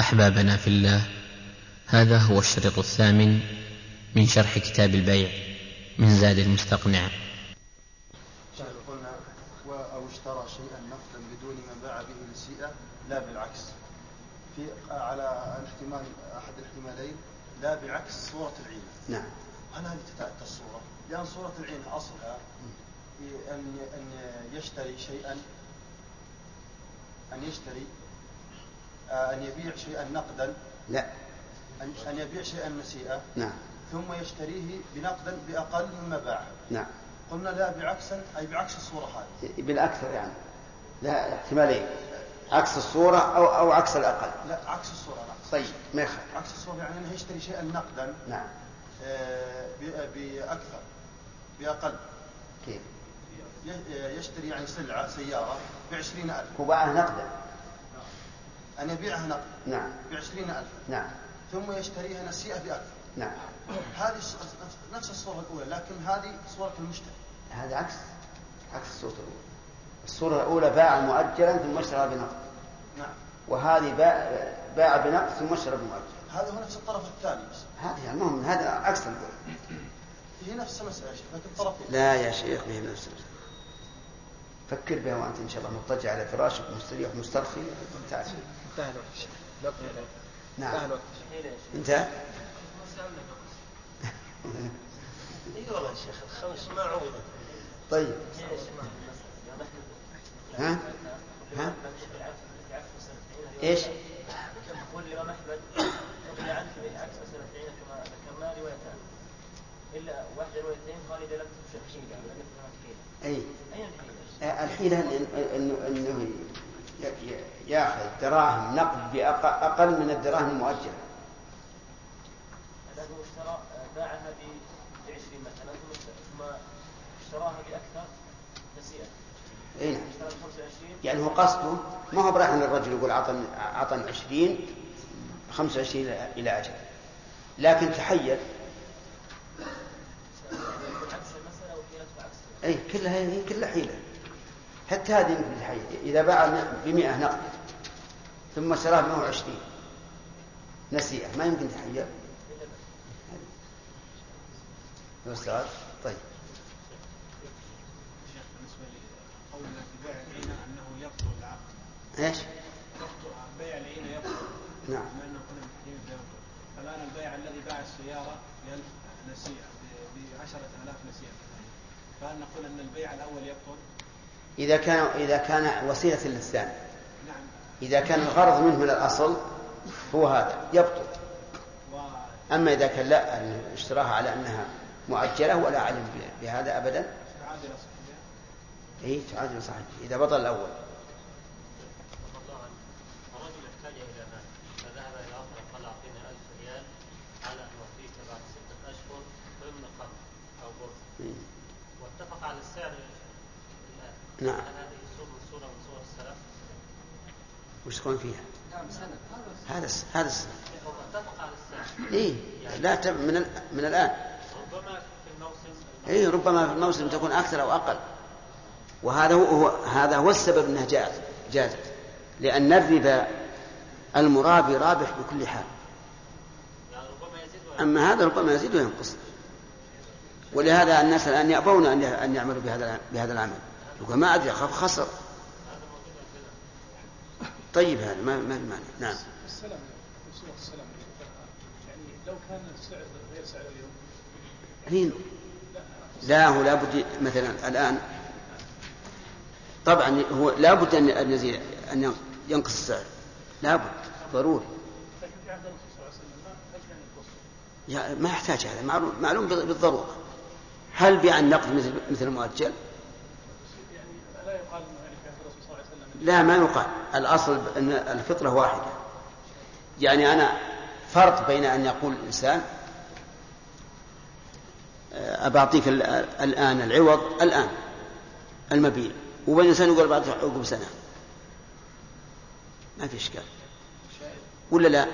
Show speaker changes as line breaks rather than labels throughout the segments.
أحبابنا في الله. هذا هو الشريط الثامن من شرح كتاب البيع من زاد المستقنع.
قلنا أو اشترى شيئا نقدا بدون ما باع به نسيئه لا بالعكس. في على الاحتمال أحد الاحتمالين لا بعكس صورة العين
نعم.
هل هذه تتاتى الصورة؟ لأن صورة العين أصلها ان أن يشتري شيئا أن يشتري أن يبيع شيئا نقدا.
لا.
أن أن يبيع شيئا نسيئة.
نعم.
ثم يشتريه بنقدا بأقل مما باعه
نعم.
قلنا لا بعكس أي بعكس الصورة هذه.
بالأكثر يعني. لا احتمالين. عكس الصورة أو أو عكس الأقل.
لا عكس الصورة نعم
طيب ما يخالف.
عكس الصورة يعني أنه يشتري شيئا نقدا.
نعم.
آه، ب- بأكثر بأقل.
كيف؟
يشتري يعني سلعة سيارة بعشرين ألف.
هو باعها نقدا.
أن يبيعها نقدا
نعم.
بعشرين ألف.
نعم.
ثم يشتريها نسيئة بأكثر
نعم.
هذه نفس الصورة الأولى لكن هذه صورة المشتري.
هذا عكس عكس الصورة الأولى. الصورة الأولى باع مؤجلا ثم اشترى بنقد.
نعم.
وهذه باع باع بنقد ثم اشترى بمؤجل.
هذا هو نفس الطرف الثاني بس.
هذه المهم هذا عكس الأولى.
هي نفس المسألة يا شيخ لكن طرفين
لا يا شيخ ما هي نفس المسألة. فكر بها وأنت إن شاء الله مضطجع على فراشك مستريح مسترخي تعال
انتهى الوقت. الوقت انتهى
نعم
الوقت.
انتهى
اي والله يا شيخ الخمس ما عوض
طيب. ها؟ ها؟ إيش؟
يقول الامام احمد نقل عنه بالعكس سنتين كما ذكرنا روايتان الا واحدة روايتين قال اذا لم تكن حيله لم تكن حيله
أي.
اين
الحيلة؟ الحيلة إن- إنه ياخذ دراهم نقد باقل من الدراهم المؤجلة.
هذا هو اشترى باعها ب 20 مثلا ثم اشتراها بأكثر نسيئة.
اي نعم
اشترى ب 25
يعني هو قصده ما هو برايح إن الرجل يقول اعطني اعطني 20 25 إلى- إلى أجل. لكن
وحيلته عكس
اي كلها هي كلها حيلة. حتى هذه يمكن تحيل إذا باع ب 100 نقد ثم اشتراه ب 120 نسيئة ما يمكن تحيل أستاذ طيب.
إيش؟ بيع العينه يبطل.
نعم.
بما انه كنا محكمين فيبطل الان البائع الذي باع السيارة ب 1000 نسيئة ب 10000 نسيئة. فهل نقول أن البيع الأول يبطل؟
إذا كان إذا كان وسيلة للثاني إذا كان الغرض منه من الأصل هو هذا يبطل. أما إذا كان لا اشتراها على أنها مؤجلة ولا علم بهذا أبدا؟
تعادل صحيح
إيه تعادل صحيح. إذا بطل الأول
الله عنه الرجل احتاج إلى مال فذهب إلى اخر قال اعطيني 1000 ريال على ان اوفيك بعد سته اشهر ضمن قرض أو بورصه
مم.
واتفق على السعر الان
نعم.
هل هذه صورة من صوره من صور السلف؟
وش تكون فيها؟ هذا الس- هذا الس-
هو اتفق على السعر
إيه لا تب من ال- من الآن.
ربما في الموسم
إيه ربما في الموسم تكون أكثر أو أقل. وهذا هو, هذا هو السبب أنها جاءت جازت لأن الربا المرابي رابح بكل حال.
يعني.
أما هذا ربما يزيد وينقص. ولهذا الناس الآن يأبون أن أن يعملوا بهذا بهذا العمل. يقول ما أدري أخاف خسر. طيب هذا ما ما مانع نعم.
ذكرها يعني لو كان السعر غير سعر اليوم؟
هين. لا هو لابد مثلا الآن طبعا هو لابد أن أن يزيد أن ينقص السعر. لابد ضروري.
وسلم ما
يحتاج هذا معلوم, معلوم بالضرورة. هل بيع النقد مثل مثل المؤجل؟
يعني لا يقال انه يعني في عهد الرسول صلى الله عليه وسلم
لا ما يقال. الأصل أن الفطرة واحدة. يعني أنا فرق بين أن يقول الإنسان آه، أبعطيك ال- الآن العوض الآن المبيع وبين الإنسان يقول بعد عقب سنة. ما في إشكال. ولا لا؟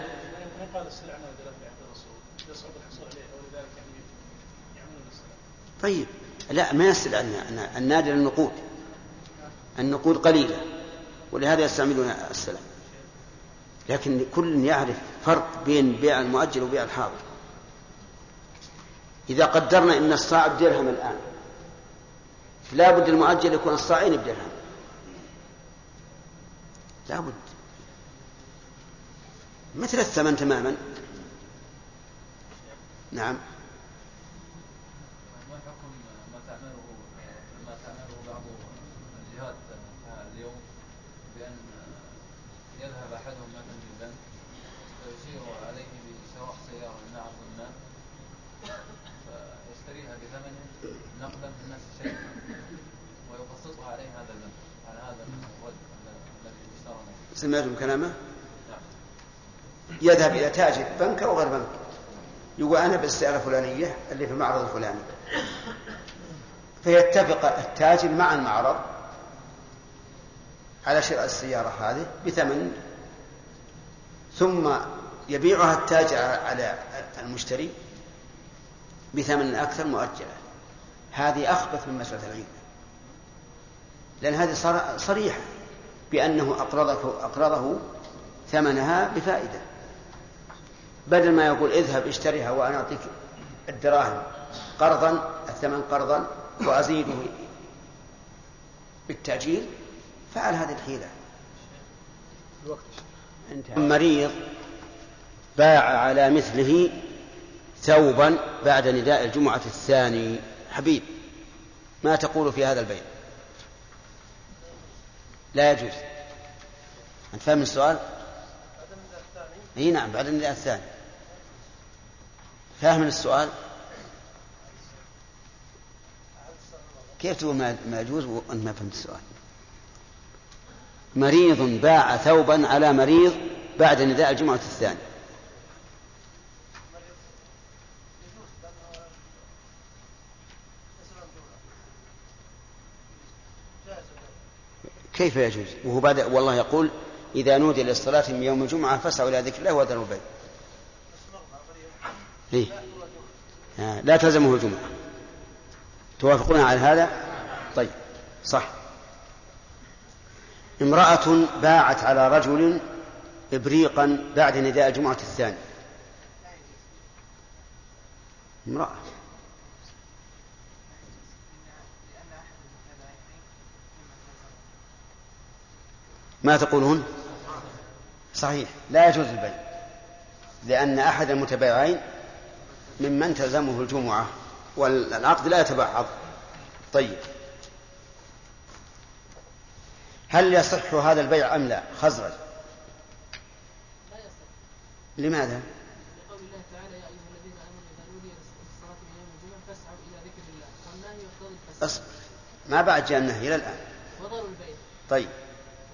طيب. لا ما عن النادر النقود النقود قليلة ولهذا يستعملون السلام. لكن كل يعرف فرق بين بيع المؤجل وبيع الحاضر. إذا قدرنا أن الصاع بدرهم الآن لا بد المؤجل يكون الصاعين بدرهم. لا بد. مثل الثمن تماما. نعم
ما حكم ما تعمله ما تعمله بعض الجهات اليوم بأن يذهب أحدهم مثلا للبنك ويشير عليه بشراء سيارة من أعظم المال فيشتريها بثمن نقدا من الناس شيئا ويقسطها عليه هذا البنك على هذا الوجه الذي اشترى منه
سمعتم كلامه؟ يذهب إلى تاجر بنك أو غير بنك. يقول أنا بالسيارة الفلانية اللي في المعرض الفلاني. فيتفق التاجر مع المعرض على شراء السيارة هذه بثمن ثم يبيعها التاجر على المشتري بثمن أكثر مؤجلة. هذه أخبث من مسألة العين لأن هذه صر- صريحة. بأنه أقرضه, أقرضه ثمنها بفائدة. بدل ما يقول اذهب اشتريها وأنا أعطيك الدراهم قرضا الثمن قرضا وأزيده بالتأجيل فعل هذه الحيلة. انتهى. مريض باع على مثله ثوبا بعد نداء الجمعة الثاني حبيب. ما تقول في هذا البيع لا يجوز. أنت فاهم السؤال؟ إي نعم بعد النداء الثاني. فاهم السؤال؟ كيف تقول ما يجوز وأنت ما فهمت السؤال؟ مريض باع ثوبا على مريض بعد نداء الجمعة الثاني كيف يجوز؟ وهو بعد والله يقول إذا نودي للصلاة من يوم الجمعة فاسعوا إلى ذكر الله وذروا البيع إيه؟ آه، لا تلزمه الجمعة. توافقون على هذا؟ طيب صح. امرأة باعت على رجل إبريقا بعد نداء الجمعة الثاني امرأة. ما تقولون؟ صحيح. لا يجوز البيع لأن أحد المتبايعين ممن تلزمه الجمعة والعقد لا يتبعض. طيب. هل يصح هذا البيع أم لا؟ خزرج.
لا يصح
لماذا؟
لقول الله تعالى يا أيها الذين نودي من يوم الجمعة فاسعوا إلى ذكر الله. والنهي يقتضي الفساد.
أصبر ما بعد جاء النهي إلى الآن.
وضروا البيع.
طيب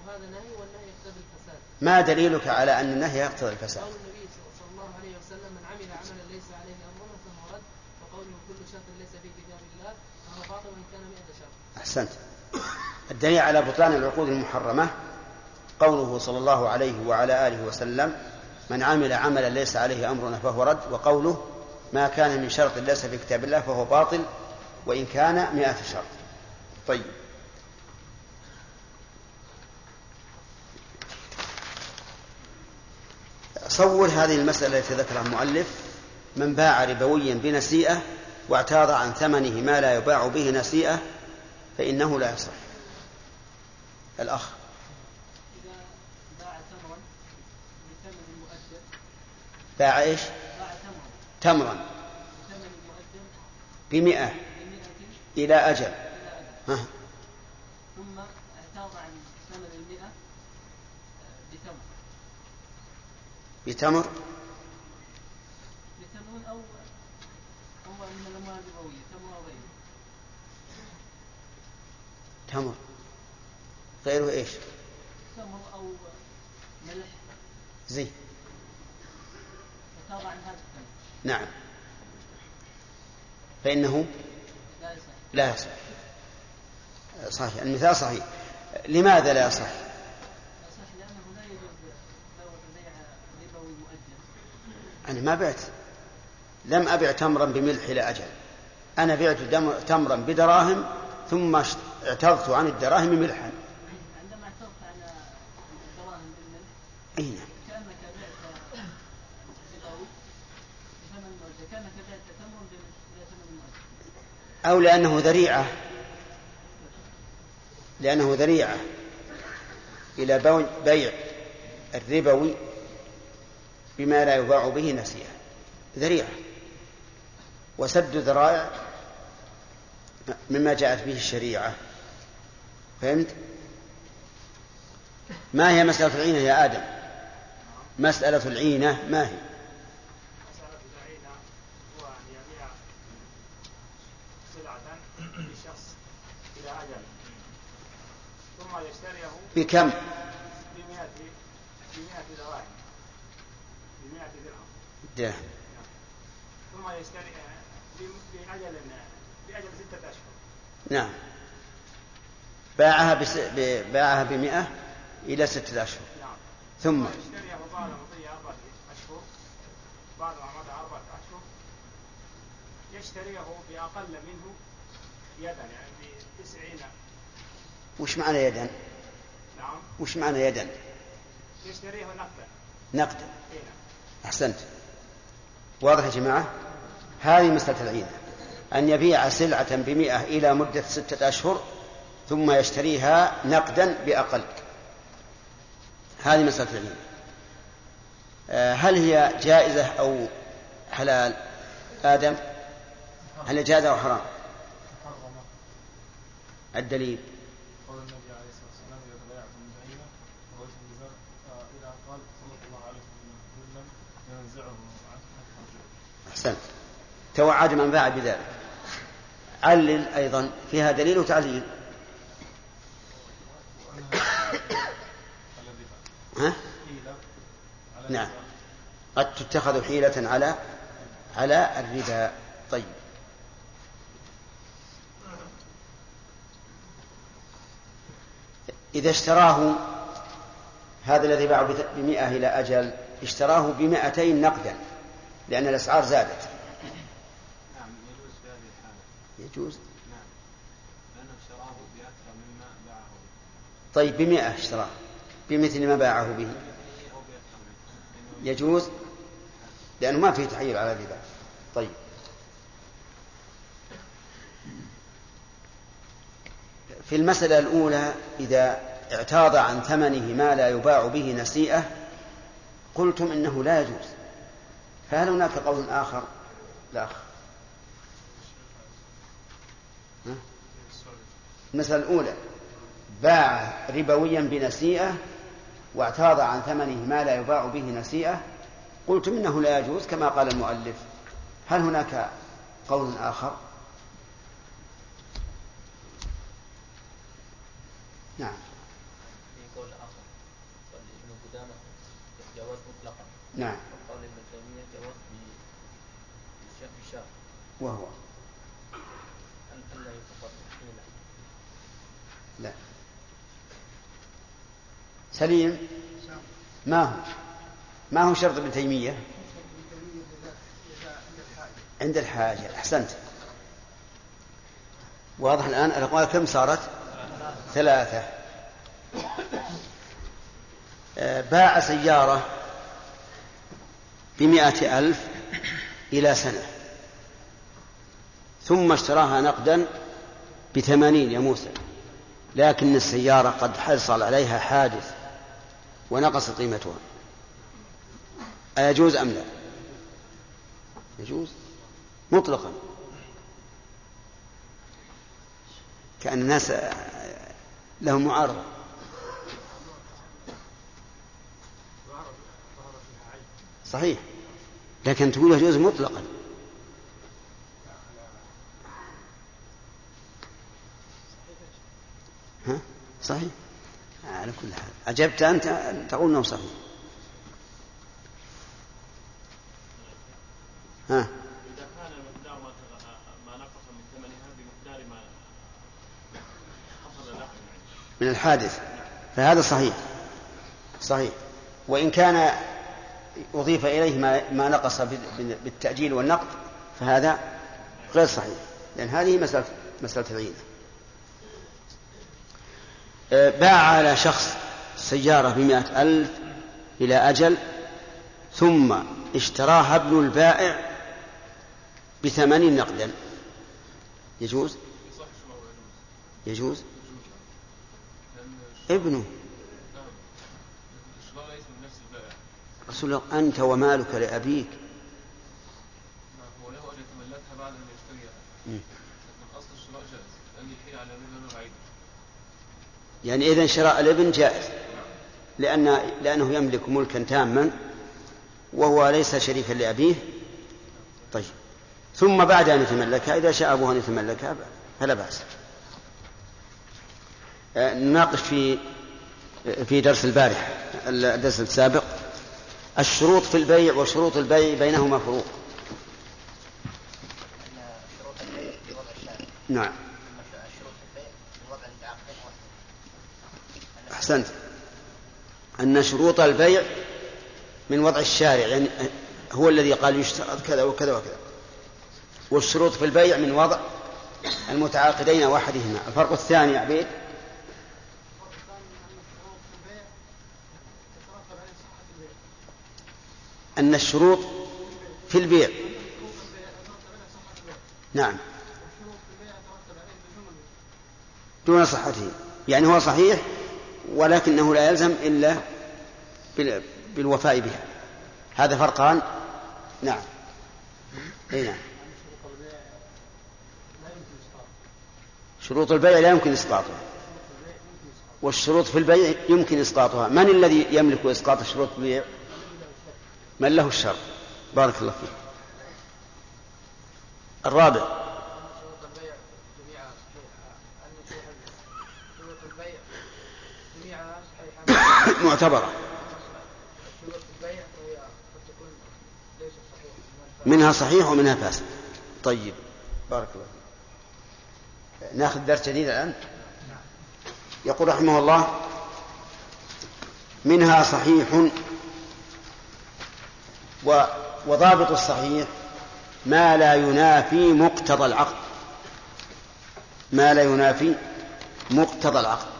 وهذا نهي والنهي يقتضي الفساد
ما دليلك على أن النهي يقتضي الفساد؟
قول النبي صلى الله عليه وسلم من عمل عملا ليس عليه أمرنا فهو رد. وقوله كل شرط ليس في كتاب الله. فهو باطل وإن كان 100 شرط
أحسنت. الدليل على بطلان العقود المحرمة قوله صلى الله عليه وعلى آله وسلم من عمل عملا ليس عليه أمرنا فهو رد. وقوله ما كان من شرط ليس في كتاب الله فهو باطل وإن كان مئة شرط. طيب. صور هذه المسألة التي ذكرها المؤلف من باع ربويا بنسيئة واعتاض عن ثمنه ما لا يباع به نسيئة فإنه لا يصح. الأخ.
باع تمرا بثمن مؤجل.
باع
تمرا.
تمرا. بمئة. إلى أجل. ها.
ثم اعتاض عن ثمن المئة آه، بتمر
بتمر
بتمر أو أو من الأموال الربوية تمر أو غيره.
تمر. غيره إيش؟
تمر أو ملح.
زي.
وتابع عن هذا الثمن
نعم. فإنه؟
لا يصح.
لا يصح. صحيح. المثال صحيح. لماذا لا يصح؟ أنا ما بعت. لم أبع تمرا بملح إلى أجل أنا بعت تمرا بدراهم ثم اعترضت عن الدراهم ملحا.
عندما اعترضت عن الدراهم بالملح
أي نعم.
كأنك بعت
أو لأنه ذريعة. لأنه ذريعة. إلى بيع الربوي بما لا يباع به نسيئة ذريعة وسد ذرائع مما جاءت به الشريعة فهمت؟ ما هي مسألة العينة يا آدم؟ مسألة العينة ما هي؟
مسألة العينة هو أن يبيع سلعة لشخص إلى أجل ثم يشتريه
بكم؟
بمئة بمئة دراهم بمئة درهم ثم يشتري ب- بأجل بأجل ستة أشهر
نعم. باعها بس... ب- باعها بمئة إلى ستة أشهر
نعم
ثم.
يشتريه بعد مضي أربعة أشهر بعد ما مضى أربعة أشهر يشتريه بأقل منه يدا يعني بتسعين
وش معنى يدا؟
نعم.
وش معنى يدا؟
يشتريه نقدا.
نقدا.
إيه. نعم.
أحسنت. واضح يا جماعة؟ هذه مسألة العينة أن يبيع سلعة بمئة إلى مدة ستة أشهر ثم يشتريها نقدا بأقل. هذه مسألة العينة آه، هل هي جائزة أو حلال؟ آدم هل هي جائزة أو حرام؟ الدليل.
ينزعه.
أحسنت. توعد من باع بذلك. علل أيضا فيها دليل وتعليل. ها؟ نعم. قد تتخذ حيلة على على الربا. طيب. إذا اشتراه هذا الذي باعه بث- بمئة إلى أجل اشتراه بمئتين نقدا. لأن الأسعار زادت.
نعم يجوز في هذه الحالة.
يجوز.
نعم. لأنه اشتراه بأكثر مما باعه به.
طيب بمئة اشتراه بمثل ما باعه به.
لأنه
يجوز؟ لأنه ما فيه تحيل على الربا. طيب. في المسألة الأولى إذا اعتاض عن ثمنه ما لا يباع به نسيئة قلتم إنه لا يجوز. فهل هناك قول آخر؟ لا؟ المسألة الأولى باع ربويا بنسيئة واعتاض عن ثمنه ما لا يباع به نسيئة. قلتم إنه لا يجوز كما قال المؤلف. هل هناك قول آخر؟ نعم.
في قول آخر قال ابن قدامة جواز مطلقا
نعم
وقال ابن تيمية جواز بالشاء بالشاء
وهو. لا. سليم؟ ما هو؟ ما هو شرط ابن تيمية؟ عند الحاجة. أحسنت. واضح الآن الأقوال كم صارت؟ ثلاثة. آه، باع سيارة بمئة ألف إلى سنة. ثم اشتراها نقدا بثمانين يا موسى. لكن السيارة قد حصل عليها حادث ونقص قيمتها. أيجوز أم لا؟ يجوز. مطلقا. كأن الناس لهم معارضة. صحيح. لكن تقول يجوز مطلقا. ها؟ صحيح. على كل حال. عجبت أنت أن تقول أنه صحيح. ها؟
إذا كان مقدار ما تغ- ما نقص من ثمنها بمقدار ما حصل له.
من الحادث. فهذا صحيح. صحيح. وإن كان أضيف إليه ما, ما نقص بال- بالتأجيل والنقد فهذا غير صحيح. لأن هذه مسألة مسألة العينة باع على شخص سيارة بمائة ألف إلى أجل ثم اشتراها ابن البائع بثمانين نقدا. يجوز؟ يجوز. ابنه. رسول الله أنت ومالك لأبيك.
نعم هو له أن يتملكها بعد أن يشتريها
مم.
لكن أصل الشراء جائز لأن يحيل على الربا بعيد
يعني إذا شراء الإبن جائز. لأن لأنه يملك ملكا تاما وهو ليس شريكا لأبيه. طيب. ثم بعد أن يتملكها إذا شاء أبوه أن يتملكها فلا بأس. آه، نناقش في في درس البارح الدرس السابق. الشروط في البيع وشروط البيع بينهما فروق. نعم
أما شروط البيع في وضع المتعاقدين واحد
أحسنت. أن شروط البيع من وضع الشارع يعني هو الذي قال يشترط كذا وكذا وكذا. والشروط في البيع من وضع المتعاقدين وأحدهما. الفرق الثاني يا عبيد؟ أن الشروط في البيع. نعم. دون صحته. يعني هو صحيح ولكنه لا يلزم إلا بال- بالوفاء بها. هذا فرقان؟ نعم. أي نعم. شروط البيع لا يمكن إسقاطها. والشروط في البيع يمكن إسقاطها. من الذي يملك إسقاط شروط البيع؟ من له الشر. بارك الله فيك. الرابع
شروط البيع جميعها صحيحة أن شروط البيع جميعها صحيحة
معتبرة. منها صحيح ومنها فاسد. طيب. بارك الله ناخذ درس جديد الآن؟ يقول رحمه الله منها صحيح و وضابط الصحيح ما لا ينافي مقتضى العقد. ما لا ينافي مقتضى العقد.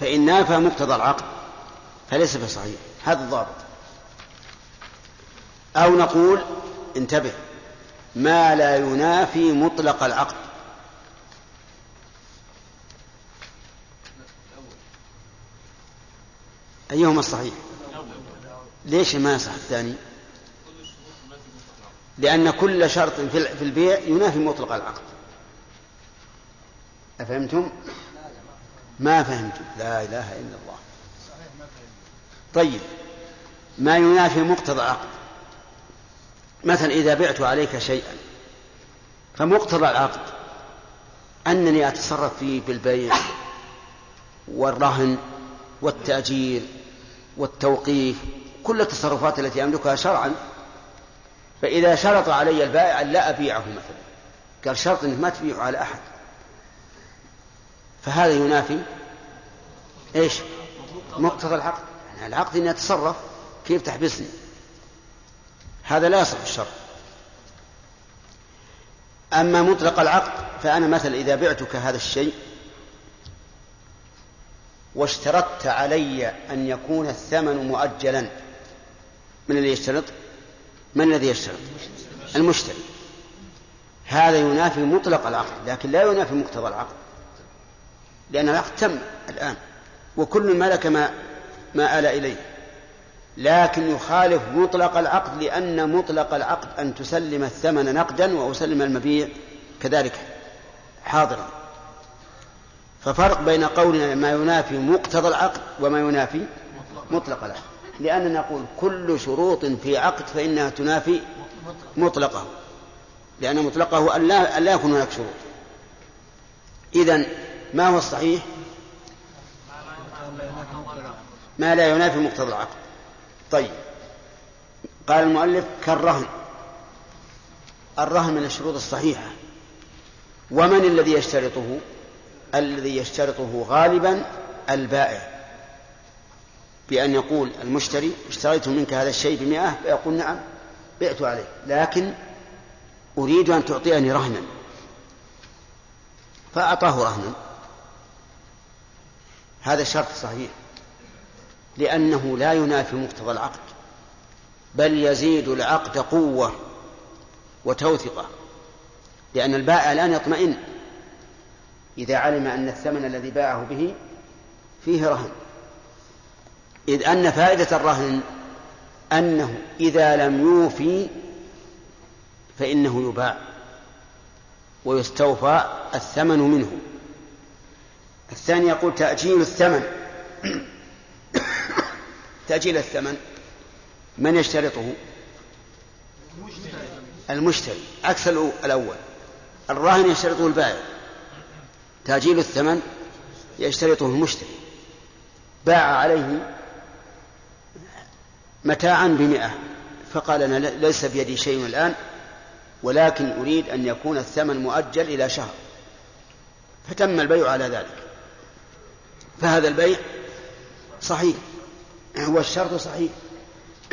فإن نافى مقتضى العقد فليس بصحيح. هذا الضابط. أو نقول انتبه ما لا ينافي مطلق العقد أيهما الصحيح؟ ليش ما يصح الثاني؟ لأن كل شرط في البيع ينافي مطلق العقد أفهمتم؟ ما فهمتم لا إله إلا الله. طيب ما ينافي مقتضى العقد مثلا إذا بعت عليك شيئا فمقتضى العقد أنني أتصرف فيه بالبيع والرهن والتأجير والتوقيف كل التصرفات التي أملكها شرعا. فإذا شرط علي البائع أن لا أبيعه مثلا. قال شرط أنك ما تبيعه على أحد. فهذا ينافي إيش؟ مقتضى العقد يعني العقد إني أتصرف كيف تحبسني؟ هذا لا يصح الشرط أما مطلق العقد فأنا مثلا إذا بعتك هذا الشيء واشترطت علي أن يكون الثمن مؤجلا من الذي يشترط؟ من الذي يشترط؟ المشتري هذا ينافي مطلق العقد لكن لا ينافي مقتضى العقد لأن العقد تم الآن وكل ملك ما ما آل إليه. لكن يخالف مطلق العقد لأن مطلق العقد أن تسلم الثمن نقدا وأسلم المبيع كذلك حاضرا. ففرق بين قولنا ما ينافي مقتضى العقد وما ينافي مطلق العقد. لأننا نقول كل شروط في عقد فإنها تنافي مطلقه. لأن مطلقه أن لا, أن لا يكون هناك شروط. إذن ما هو الصحيح؟ ما لا ينافي مقتضى العقد طيب. قال المؤلف كالرهن. الرهن من الشروط الصحيحة. ومن الذي يشترطه؟ الذي يشترطه غالبا البائع. بأن يقول المشتري اشتريت منك هذا الشيء بمئة فيقول نعم بعت عليه. لكن أريد أن تعطيني رهنا. فأعطاه رهنا. هذا شرط صحيح. لأنه لا ينافي مقتضى العقد بل يزيد العقد قوة وتوثقة لأن البائع الآن يطمئن. إذا علم أن الثمن الذي باعه به فيه رهن. إذ أن فائدة الرهن أنه إذا لم يوفي فإنه يباع ويستوفى الثمن منه. الثاني يقول تأجيل الثمن. تأجيل الثمن. من يشترطه؟ المشتري. عكس الأول. الراهن يشترطه البائع. تأجيل الثمن يشترطه المشتري. باع عليه متاعا بمئة. فقال أنا ليس بيدي شيء الآن ولكن أريد أن يكون الثمن مؤجل إلى شهر. فتم البيع على ذلك. فهذا البيع صحيح والشرط صحيح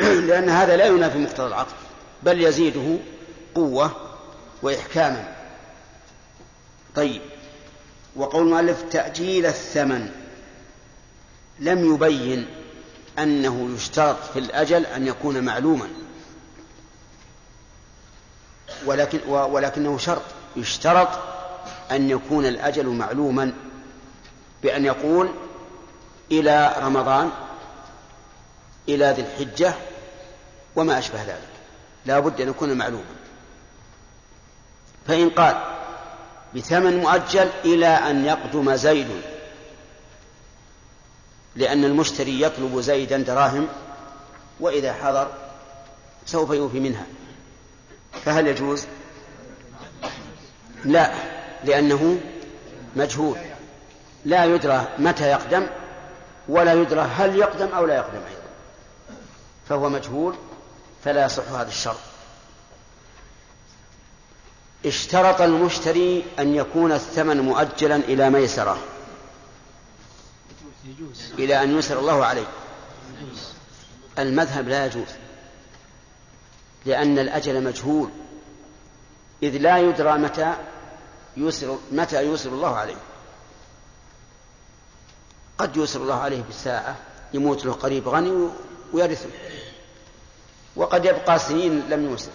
لأن هذا لا ينافي مقتضى العقد بل يزيده قوة وإحكاما. طيب وقول المؤلف تأجيل الثمن لم يبين أنه يشترط في الأجل أن يكون معلوما ولكن ولكنه شرط يشترط أن يكون الأجل معلوما. بأن يقول إلى رمضان إلى ذي الحجة وما أشبه ذلك. لا بد أن يكون معلوما. فإن قال بثمن مؤجل إلى أن يقدم زيد لأن المشتري يطلب زيدا دراهم وإذا حضر سوف يوفي منها. فهل يجوز؟ لا لأنه مجهول. لا يدرى متى يقدم ولا يدرى هل يقدم أو لا يقدم أيضا. فهو مجهول فلا يصح هذا الشرط. اشترط المشتري أن يكون الثمن مؤجلا إلى ميسرة. إلى أن يسر الله عليه. المذهب لا يجوز لأن الأجل مجهول. إذ لا يدرى متى يسر متى يسر الله عليه. قد يسر الله عليه بالساعة يموت له قريب غني ويرثه. وقد يبقى سنين لم يوسر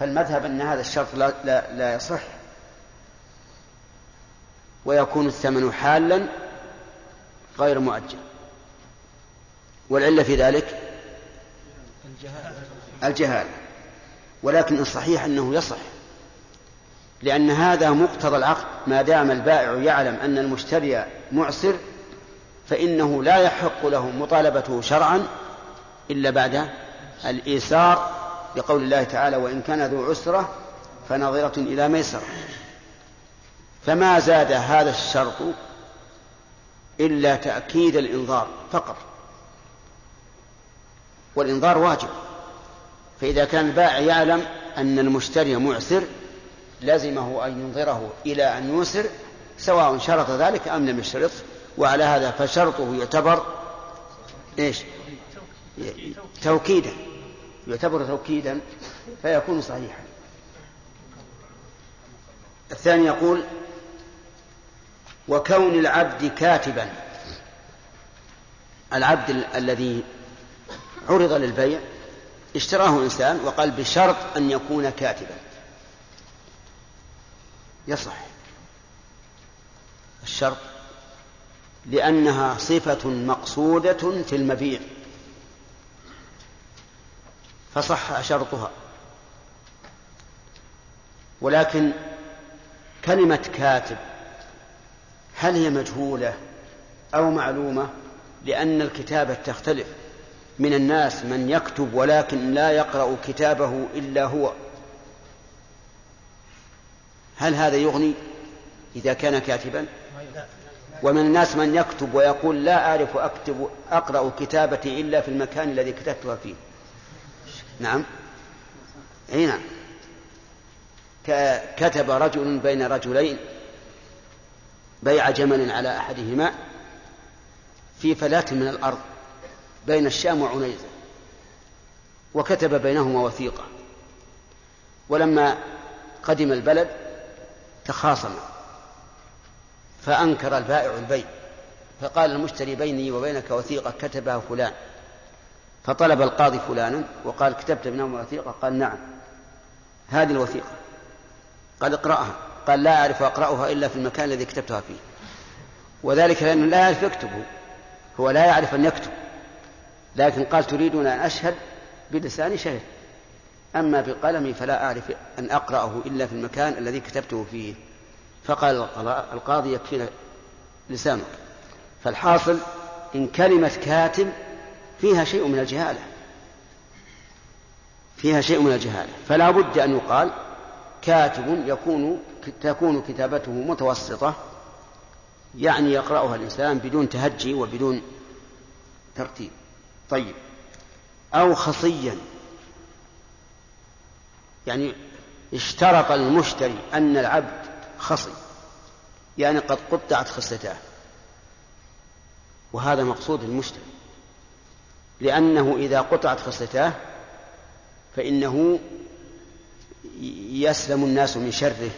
فالمذهب أن هذا الشرط لا, لا, لا يصح. ويكون الثمن حالا غير مؤجل. والعلة في ذلك؟ الجهالة. ولكن الصحيح أنه يصح. لأن هذا مقتضى العقد ما دام البائع يعلم أن المشتري معسر فإنه لا يحق له مطالبته شرعا إلا بعد الإيسار بقول الله تعالى وإن كان ذو عسرة فنظرة إلى ميسرة فما زاد هذا الشرط إلا تأكيد الإنظار فقط. والإنظار واجب. فإذا كان البائع يعلم أن المشتري معسر لزمه أن ينظره إلى أن يوسر سواء شرط ذلك أم لم يشترط وعلى هذا فشرطه يعتبر إيش؟ توكيدا. يعتبر توكيدا فيكون صحيحا. الثاني يقول وكون العبد كاتبا. العبد الذي عرض للبيع اشتراه إنسان وقال بشرط أن يكون كاتبا. يصح. الشرط لأنها صفة مقصودة في المبيع. فصح شرطها. ولكن كلمة كاتب هل هي مجهولة أو معلومة؟ لأن الكتابة تختلف. من الناس من يكتب ولكن لا يقرأ كتابه إلا هو. هل هذا يغني إذا كان كاتبا؟ ومن الناس من يكتب ويقول لا أعرف أكتب أقرأ كتابتي إلا في المكان الذي كتبتها فيه. نعم. أي نعم. كتب رجل بين رجلين بيع جمل على أحدهما في فلاة من الأرض بين الشام وعنيزة وكتب بينهما وثيقة. ولما قدم البلد تخاصم. فأنكر البائع البيع. فقال المشتري بيني وبينك وثيقة كتبها فلان. فطلب القاضي فلانا وقال كتبت بينهما وثيقة. قال نعم هذه الوثيقة. قال اقرأها. قال لا أعرف أقرأها إلا في المكان الذي كتبتها فيه. وذلك لأنه لا يعرف يكتبه. هو لا يعرف أن يكتب. لكن قال تريدون أن أشهد بلساني شهد. أما بقلمي فلا أعرف أن أقرأه إلا في المكان الذي كتبته فيه. فقال القاضي يكفينا لسانك. فالحاصل إن كلمة كاتب فيها شيء من الجهالة. فيها شيء من الجهالة. فلا بد أن يقال كاتب يكون تكون كتابته متوسطة يعني يقرأها الإنسان بدون تهجي وبدون ترتيب. طيب. أو خصيا. يعني اشترط المشتري أن العبد خصي يعني قد قطعت خصلتاه وهذا مقصود المشتري لأنه إذا قطعت خصلتاه فإنه يسلم الناس من شره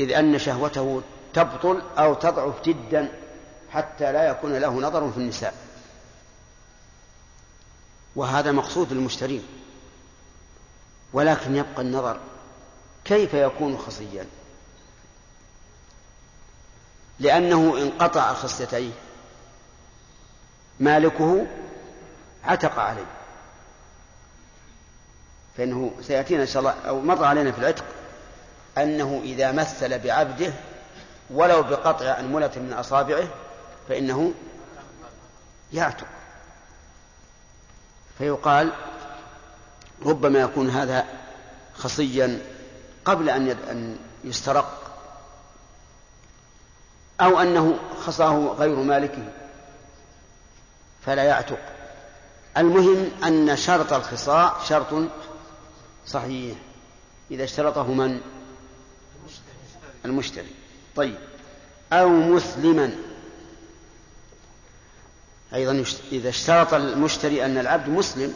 إذ أن شهوته تبطل أو تضعف جدا حتى لا يكون له نظر في النساء. وهذا مقصود المشترين. ولكن يبقى النظر كيف يكون خصيا؟ لأنه إن قطع خصيتيه مالكه عتق عليه. فإنه سيأتينا إن شاء الله أو مر علينا في العتق أنه إذا مثل بعبده ولو بقطع أنملة من أصابعه فإنه يعتق. فيقال ربما يكون هذا خصيا قبل أن يسترق أو أنه خصاه غير مالكه فلا يعتق. المهم أن شرط الخصاء شرط صحيح. إذا اشترطه من؟ المشتري. طيب. أو مسلما. أيضا إذا اشترط المشتري أن العبد مسلم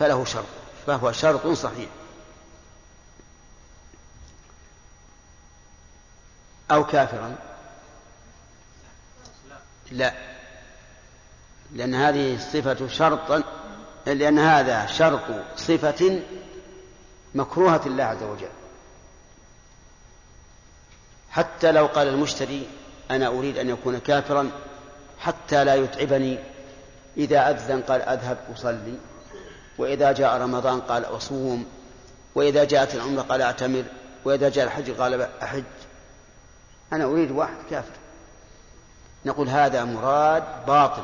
فله شرط فهو شرط صحيح. أو كافرا؟ لا. لأن هذه الصفة شرطا لأن هذا شرط صفة مكروهة الله عز وجل. حتى لو قال المشتري أنا أريد أن يكون كافرا حتى لا يتعبني إذا أذن قال أذهب أصلي. وإذا جاء رمضان قال أصوم وإذا جاءت العمرة قال أعتمر وإذا جاء الحج قال أحج. أنا أريد واحد كافر. نقول هذا مراد باطل.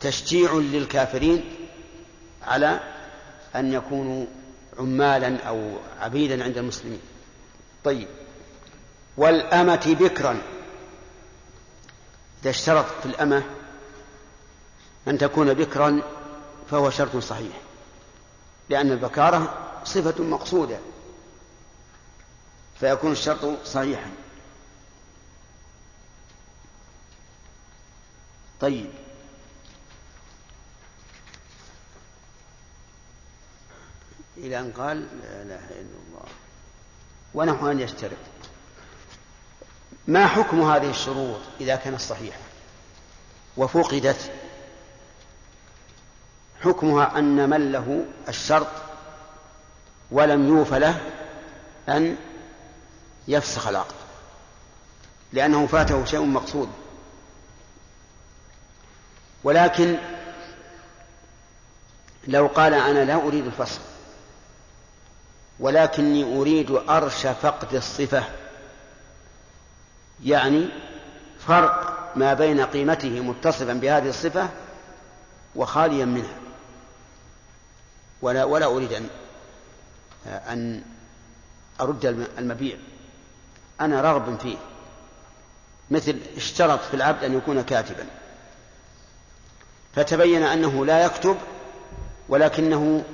تشجيع للكافرين على أن يكونوا عمالا أو عبيدا عند المسلمين. طيب. والأمة بكرا. إذا اشترط في الأمة أن تكون بكرا فهو شرط صحيح لأن البكارة صفة مقصودة فيكون الشرط صحيحا. طيب. إلى أن قال لا إله إلا الله. ونحو أن يشترط. ما حكم هذه الشروط إذا كانت صحيحة؟ وفقدت. حكمها أن من له الشرط ولم يوف له أن يفسخ العقد لأنه فاته شيء مقصود. ولكن لو قال أنا لا أريد الفسخ ولكني أريد أرش فقد الصفة يعني فرق ما بين قيمته متصفا بهذه الصفة وخاليا منها. ولا ولا أريد أن أن أرد المبيع. أنا راغب فيه. مثل اشترط في العبد أن يكون كاتبا. فتبين أنه لا يكتب ولكنه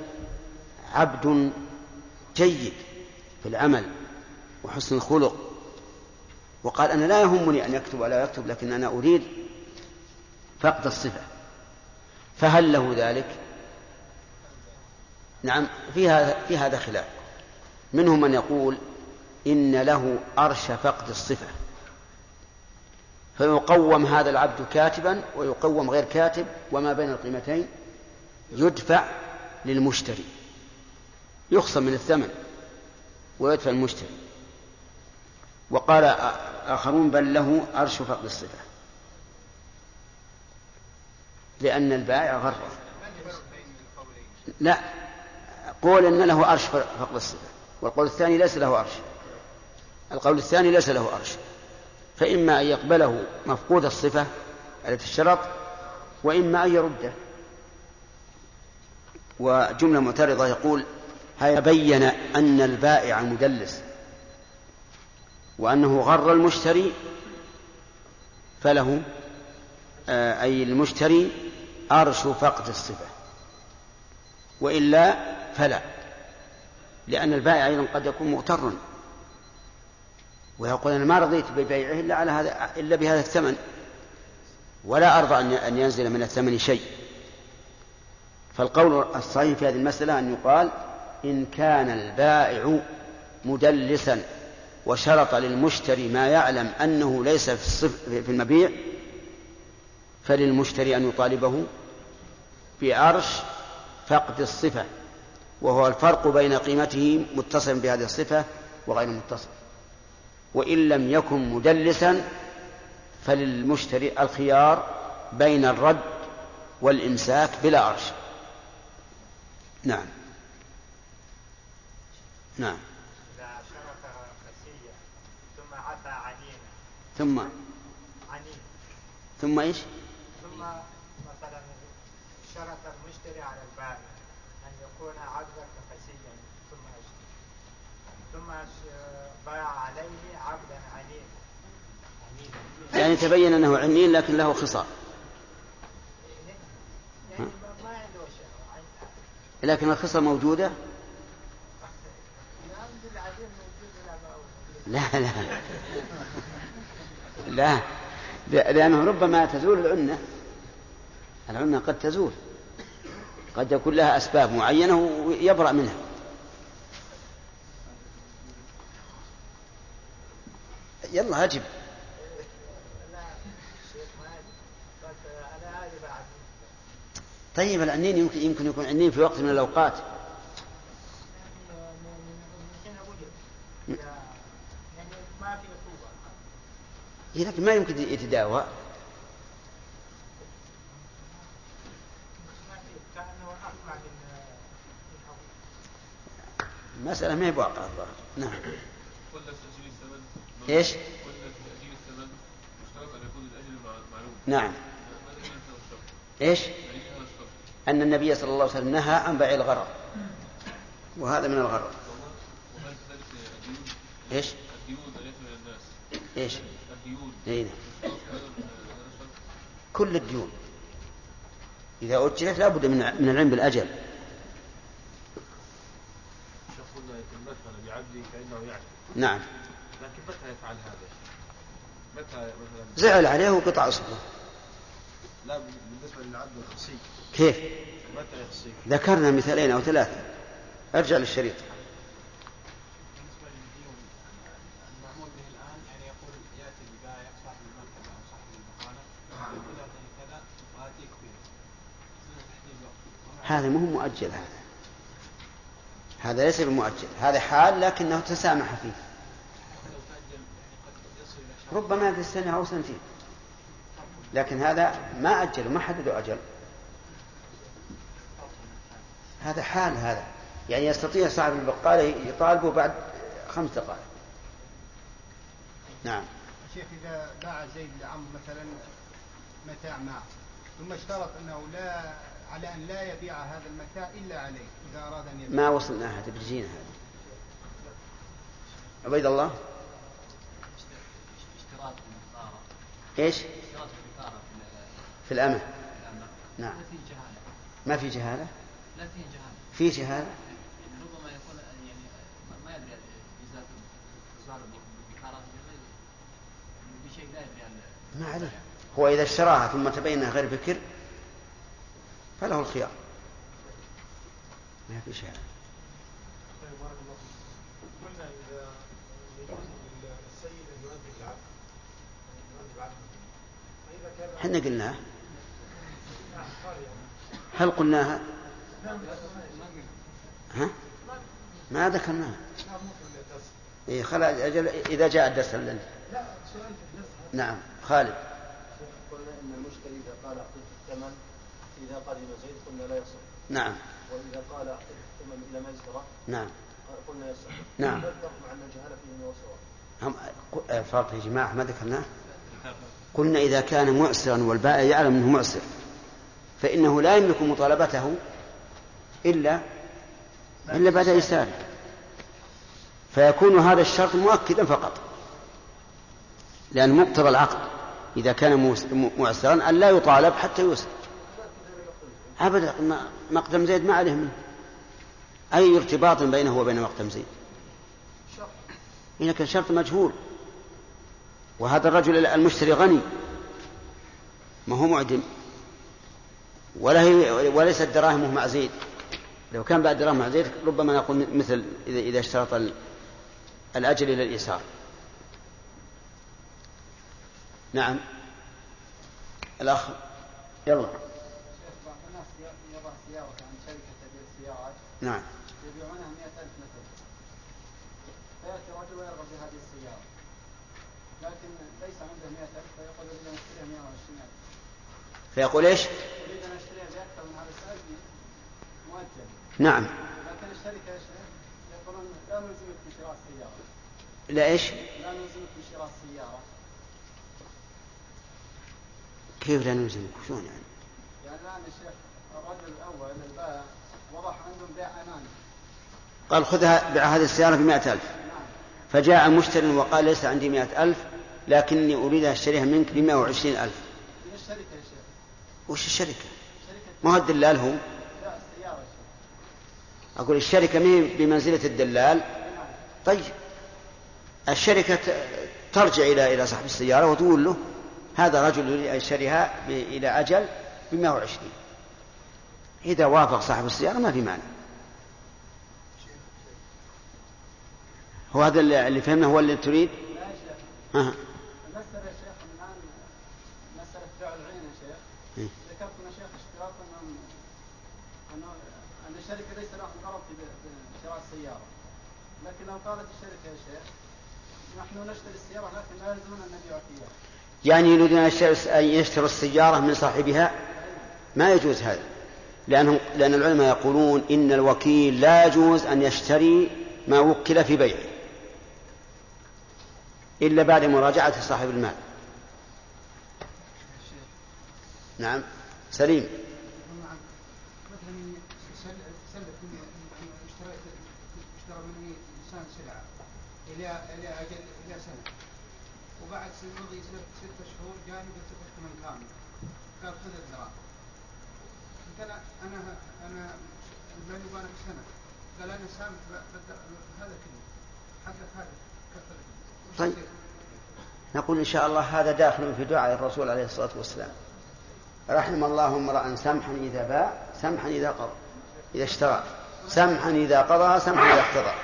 عبد جيد في العمل وحسن الخلق. وقال أنا لا يهمني أن يكتب ولا يكتب لكن أنا أريد فقد الصفة. فهل له ذلك؟ نعم في هذا في هذا خلاف. منهم من يقول إن له أرش فقد الصفة. فيقوم هذا العبد كاتبا ويقوم غير كاتب وما بين القيمتين يدفع للمشتري. يخصم من الثمن ويدفع المشتري. وقال آخرون بل له أرش فقد الصفة. لأن البائع غرة. لا قول أن له أرش فقد الصفة والقول الثاني ليس له أرش القول الثاني ليس له أرش فإما أن يقبله مفقود الصفة التي اشترط وإما أن يرده. وجملة معترضة يقول هذا بين أن البائع مدلس وأنه غر المشتري فله آه، أي المشتري أرش فقد الصفة. وإلا فلا لأن البائع أيضا قد يكون مغترا ويقول أنا ما رضيت ببيعه إلا على هذا إلا بهذا الثمن ولا أرضى أن ينزل من الثمن شيء. فالقول الصحيح في هذه المسألة أن يقال إن كان البائع مدلسا وشرط للمشتري ما يعلم أنه ليس في, الصف في المبيع فللمشتري أن يطالبه بأرش فقد الصفة. وهو الفرق بين قيمته متصل بهذه الصفة وغير متصل. وإن لم يكن مدلسا فللمشتري الخيار بين الرد والإمساك بلا أرش نعم. نعم.
ثم
ثم؟ ثم إيش؟
ثم مثلا شرط المشتري على البائع أن يكون عبدا خسيا ثم اشتري ثم ش- باع عليه عبدا عنينا عنينا
يعني تبين أنه عنين لكن له خصال.
يعني
لكن الخصال موجودة؟
الحمد لله عديم موجود ولا ما هو
لا لا. لا. لأنه ربما تزول العنة. العنة قد تزول. قد يكون لها أسباب معينة ويبرأ منها. يلا أجب طيب العنين يمكن يمكن يكون عنين في وقت من
عقوبة
إيه، لكن ما يمكن يتداوى. المسألة ما هي بواقع الظاهر. نعم.
معلوم
نعم.
الشرط
أن النبي صلى الله عليه وسلم نهى عن بيع الغرر. وهذا من الغرر.
وهل كذلك الديون الشرط
كل الديون. إذا أجلت لابد من من العلم بالأجل. نعم.
لكن متى يفعل هذا؟ متى مثلا؟
زعل عليه وقطع أصبعه
لا بالنسبة للعبد الخصي.
كيف؟
متى يخصي؟
ذكرنا مثالين أو ثلاثة. أرجع للشريط.
يعني
هذا مو هو مؤجل هذا. هذا ليس بمؤجل. هذا حال لكنه تسامح فيه
لو تأجل يعني قد يصل إلى شهر
ربما في سنة أو سنتين. لكن هذا ما أجل ما حددوا أجل. هذا حال هذا. يعني يستطيع صاحب البقالة يطالبه بعد خمس دقائق. نعم.
شيخ إذا باع زيد لعمرو مثلا متاع ما ثم اشترط أنه لا على أن لا يبيع هذا المتاع إلا عليه إذا أراد أن يبيع.
ما وصلنا هذا بتجينا هذا عبيد الله؟
إيش؟ في
في الأمة. نعم. ما في جهالة؟
لا فيه جهالة.
في جهالة؟
يعني ربما يكون يعني ما- يدري بالكفارة يعني بشيء لا يدري عن
ما عليه. هو إذا اشتراها ثم تبين أنها غير بكر فله الخيار. ما في شيء.
طيب بارك الله فيك. قلنا إذا يجوز للسيد أن العبد أن يؤدي العبد فإذا كان
إحنا قلناه
قال يعني
هل قلناها ها؟ ما ذكرناها. إيه خلا أجل إذا جاء الدرس
الدرس
نعم خالد.
قلنا إن المشتري إذا قال اعطيك الثمن إذا قدم زيد قلنا لا يصح.
نعم.
وإذا قال اعطيك الثمن إلى ميسرة
نعم.
قلنا يصح.
نعم.
مع ان الجهالة فيه وسواء
هم الفرق يا جماعة ما ذكرناه؟ قلنا إذا كان معسرا والبائع يعلم أنه معسر فإنه لا يملك مطالبته إلا إلا بعد إيساره فيكون هذا الشرط مؤكدا فقط لأن مقتضى العقد إذا كان معسرا أن لا يطالب حتى يوسر. أبدا مقدم زيد ما عليه منه. أي ارتباط بينه وبين مقدم زيد؟ لكن شرط مجهول. وهذا الرجل المشتري غني. ما هو معدم. ولا هي وليست دراهمه مع زيد لو كان بعد دراهم مع زيد ربما نقول مثل إذا إذا اشترط ال- الأجل إلى الإيسار نعم. الأخ. يلا.
شيخ بعض الناس يضع سيارة عن شركة تبيع السيارات
نعم
يبيعونها 100000 مثلا فيأتي رجل ويرغب بهذه السيارة لكن ليس عنده 100000 فيقول أريد أن أشتريها 120000
فيقول إيش
أريد أن أشتريها بأكثر من هذا السعر مؤجل
نعم.
لكن الشركة يقولون لا نلزمك بشراء السيارة
لا إيش؟
لا نلزمك بشراء السيارة
كيف لا نلزمك شلون يعني؟
يعني شيخ الرجل البائع وضح عندهم بيع أماني.
قال خذها بع هذه السيارة بمائة ألف. فجاء مشتري وقال ليس عندي مائة ألف لكني أريد أن أشتريها منك بمائة وعشرين ألف
من الشركة يا شيخ
وش الشركة؟ ما هو الدلال هو؟ أقول الشركة ما هي بمنزلة الدلال؟ طيب. الشركة ترجع إلى إلى صاحب السيارة وتقول له هذا رجل يريد أن يشتريها إلى أجل ب 120 إذا وافق صاحب السيارة ما في مانع. هو هذا اللي فهمنا هو اللي تريد؟
لا يا شيخ
ها.
المسألة يا شيخ الآن مسألة فعل العين يا شيخ
إيه.
ذكرتم يا شيخ اشتراط أنهم أنه أن الشركة ليس لهم غرض في ب- بشراء السيارة لكن لو قالت الشركة يا شيخ نحن نشتري السيارة لكن لا يلزمنا أن نبيعك إياها
يعني يريدون أن يشتروا- السيارة من صاحبها؟ ما يجوز هذا. لأنهم لأن العلماء يقولون إن الوكيل لا يجوز أن يشتري ما وكل في بيعه. إلا بعد مراجعة صاحب المال. نعم. سليم
مثلا سلف مني اشتريت اشترى مني انسان سلعه أجل إلى سنه وبعد سنة مضي ست, شهور جاني قلت له ثمن كامل قال خذ الدراهم قلت أنا أنا أنا بيني وبينك سنة. قال ب- بالدر- هذا كله. حقك هذا وش
طيب. نقول إن شاء الله هذا داخل في دعاء الرسول عليه الصلاة والسلام. رحم الله امرأ سمحا إذا باع سمحا إذا قضى. إذا اشترى. سمحا إذا قضى سمحا إذا اقتضى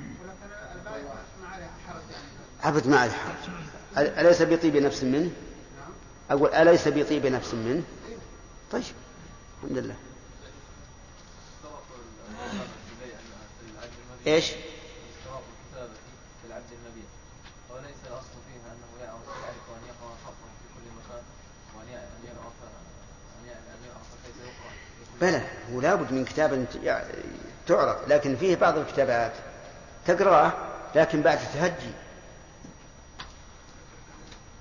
ولكن البائع ما عليه حرج يعني
عبد ما عليه حرج أل- أليس بطيب نفس منه؟ أقول أليس بطيب نفس منه؟ طيب الحمد لله.
إيش؟
بلى هو لابد من كتاب تعرف لكن فيه بعض الكتابات تقرأه لكن بعد تهجي.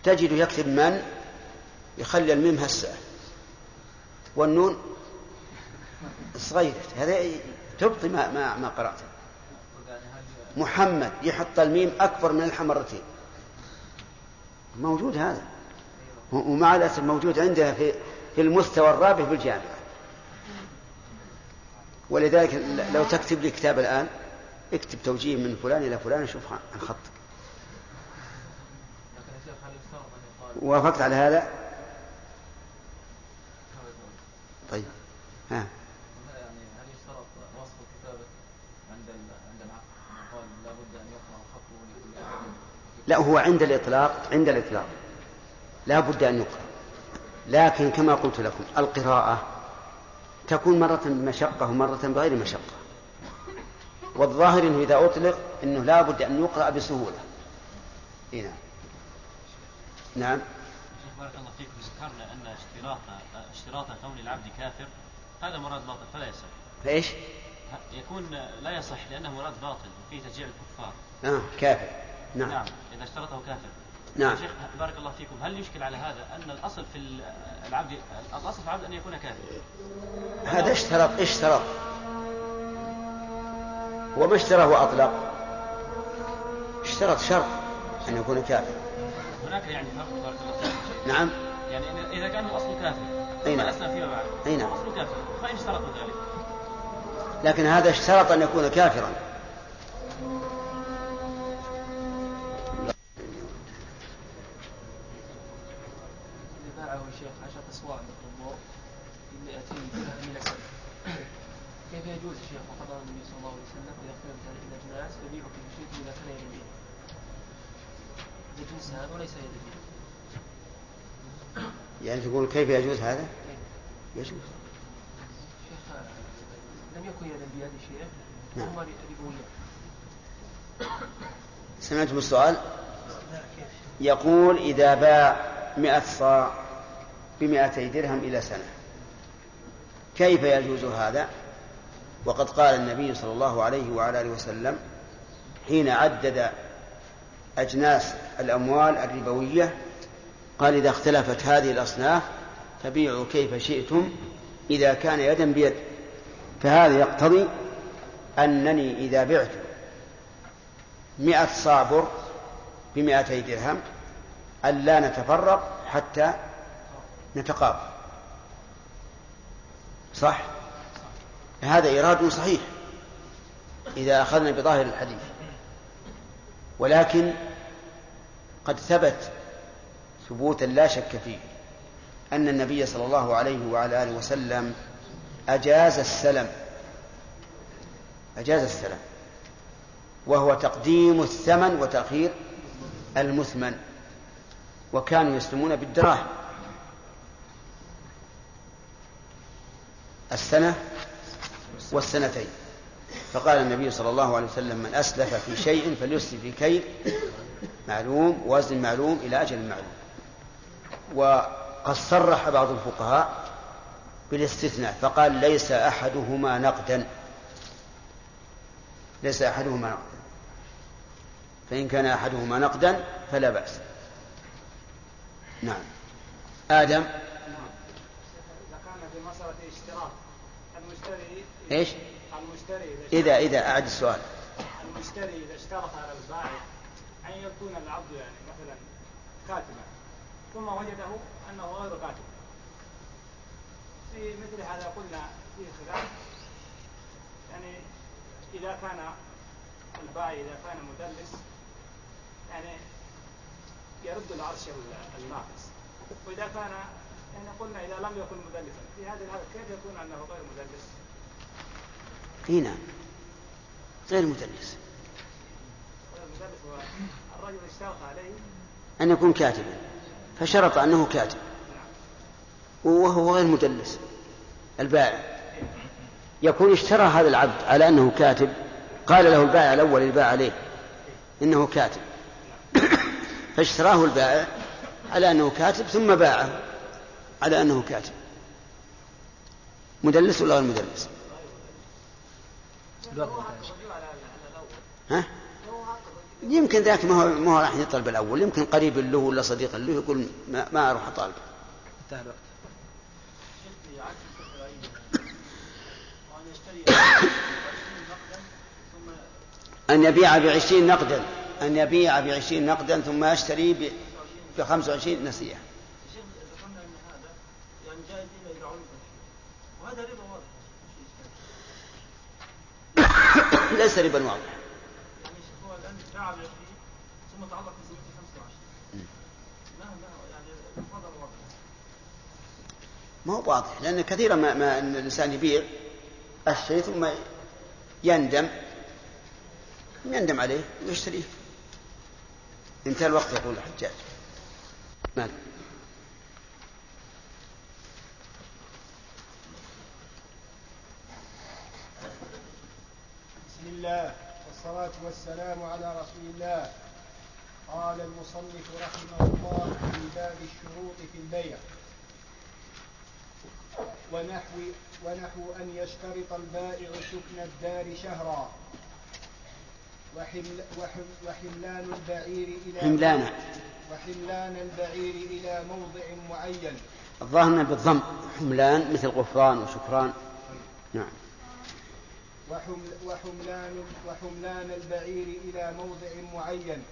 تجد يكتب من يخلي الميم هسه. والنون صغيرة. هذا تبطي ما, ما, ما قرأته محمد يحط الميم أكبر من الحاء مرتين. موجود هذا. ومع الأسف موجود عندنا في في المستوى الرابع بالجامعة ولذلك ل- لو تكتب لي كتاب الآن اكتب توجيه من فلان إلى فلان شوف عن خطك
لكن يا شيخ هل يشترط أن يقال
وافقت على هذا؟ طيب. ها.
يعني
لا هو عند الإطلاق عند الإطلاق. لا بد أن يقرأ. لكن كما قلت لكم القراءة تكون مرة بمشقة ومرة بغير مشقة. والظاهر أنه إذا أطلق أنه لا بد أن يقرأ بسهولة. إيه نعم. نعم
شيخ بارك الله فيكم ذكرنا أن اشتراط اشتراط كون العبد كافر هذا مراد باطل فلا يصح.
فايش؟
يكون لا يصح لأنه مراد باطل وفيه تشجيع الكفار.
آه كافر نعم
نعم إذا اشترطه كافر.
نعم.
شيخ بارك الله فيكم هل يشكل على هذا أن الأصل في العبد الأصل في العبد أن يكون كافر؟
هذا اشترط اشترط وما اشتراه واطلق اشترط شرط أن يكون كافر
هناك يعني فرق بارك الله.
نعم.
يعني اذا كان الأصل كافر ثم
نعم.
أسلم فيما بعد.
أي نعم.
كافر. فإن اشترطوا ذلك.
لكن هذا اشترط أن يكون كافرا.
اللي باعه الشيخ عشرة أسواق مثل الضوء ب 200 درهم إلى سنة. كيف يجوز الشيخ وقد أمر النبي صلى الله عليه وسلم إذا اختلفت هذه الأجناس كيف شئتم إذا كان يد جنس هذا وليس بيد
يعني تقول كيف يجوز هذا؟ يجوز.
شيخ لم يكن يدا بيد الشيخ
نعم. سمعتم السؤال؟ يقول إذا باع مئة صاع بمئتي درهم إلى سنة كيف يجوز هذا؟ وقد قال النبي صلى الله عليه وعلى آله وسلم حين عدد أجناس الأموال الربوية. قال إذا اختلفت هذه الأصناف فبيعوا كيف شئتم إذا كان يدا بيد. فهذا يقتضي أنني إذا بعت مئة صاع بر بمئتي درهم ألا نتفرق حتى نتقابل صح؟ هذا إيراد صحيح إذا أخذنا بظاهر الحديث. ولكن قد ثبت ثبوتا لا شك فيه أن النبي صلى الله عليه وعلى آله وسلم أجاز السلم أجاز السلم وهو تقديم الثمن وتأخير المثمن وكانوا يسلمون بالدراهم. السنة والسنتين. فقال النبي صلى الله عليه وسلم من أسلف في شيء فليسلف في كيل معلوم وزن معلوم إلى أجل معلوم. وقد صرح بعض الفقهاء بالاستثناء فقال ليس أحدهما نقدا. ليس أحدهما نقدا. فإن كان أحدهما نقدا فلا بأس. نعم. آدم؟
إذا كان في مسألة اشتراط المشتري
إيش؟
المشتري
إذا إذا أعد السؤال.
المشتري إذا اشترط على البائع أن يكون العبد يعني مثلا كاتبا ثم وجده أنه غير كاتب. في مثل هذا قلنا فيه خلاف. يعني إذا كان البائع إذا كان مدلس يعني يرد العرش الناقص وإذا كان يعني قلنا إذا لم يكن مدلسا في هذه الحالة كيف يكون أنه غير مدلس؟
اي نعم غير مدلس.
والرجل اشترط عليه
أن يكون كاتبا. فشرط أنه كاتب. وهو غير مدلس. البائع يكون اشترى هذا العبد على أنه كاتب. قال له البائع الأول اللي باع عليه إنه كاتب. فاشتراه البائع على أنه كاتب ثم باعه على أنه كاتب. مدلس ولا غير مدلس؟ ها؟ يمكن ذاك ما هو ما هو راح يطلب الأول. يمكن قريب له ولا صديق له يقول ما, ما أروح أطالب.
انتهى الوقت.
أن يبيع بعشرين نقدا. أن يبيع بعشرين نقدا ثم يشتري ب- بخمس وعشرين نسيئه
شيخ ذكرنا ان هذا يعني جائزين إلى عنف وهذا ربا واضح
ليس ربا واضح
يعني هو الان باع ب 20 ثم تعلق بسمته 25 ما ما يعني الفضل واضح
ما هو واضح لأن كثيرا ما, ما إن الإنسان يبيع الشيء ثم يندم يندم عليه ويشتريه. انتهى الوقت يقول الحجاج. مال
الله والصلاة والسلام على رسول الله. قال المصنف رحمه الله في باب الشروط في البيع. ونحو ونحو أن يشترط البائع سكن الدار شهرا. وحمل وحم وحملان البعير إلى
حملان.
وحملان البعير إلى موضع معين.
الظاهر بالضم. حملان مثل غفران وشكران. نعم.
وحملان وحملان البعير إلى موضع معين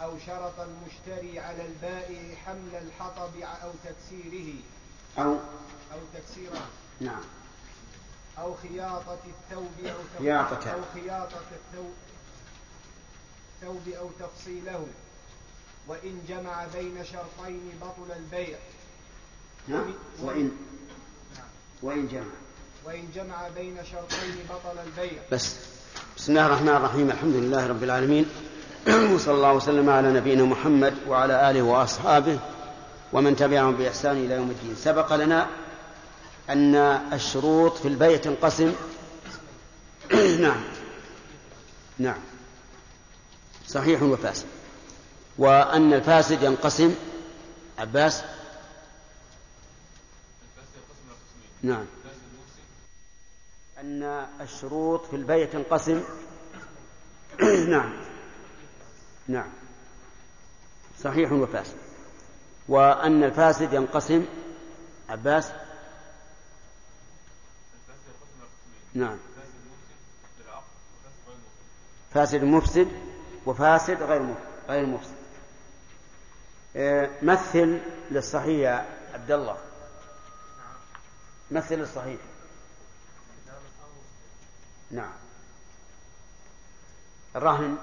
أو شرط المشتري على البائع حمل الحطب أو تكسيره.
أو
أو تكسيره.
نعم.
أو خياطة الثوب أو
خياطة.
أو خياطة الثوب ثوب أو تفصيله. وإن جمع بين شرطين بطل البيع.
نعم. وإن وإن جمع.
وإن جمع بين شرطين بطل البيع.
بس. بسم الله الرحمن الرحيم. الحمد لله رب العالمين. وصلى الله وسلم على نبينا محمد وعلى آله وأصحابه ومن تبعهم بإحسان إلى يوم الدين. سبق لنا أن الشروط في البيع تنقسم. نعم. نعم. صحيح وفاسد. وأن الفاسد ينقسم. عباس؟ نعم. أن الشروط في البيع تنقسم. نعم. نعم. صحيح وفاسد. وأن الفاسد ينقسم. عباس؟ نعم. فاسد مفسد وفاسد غير مف- غير مفسد. آه، مثل للصحيح يا عبد الله. مثل للصحيح. نعم. الرهن.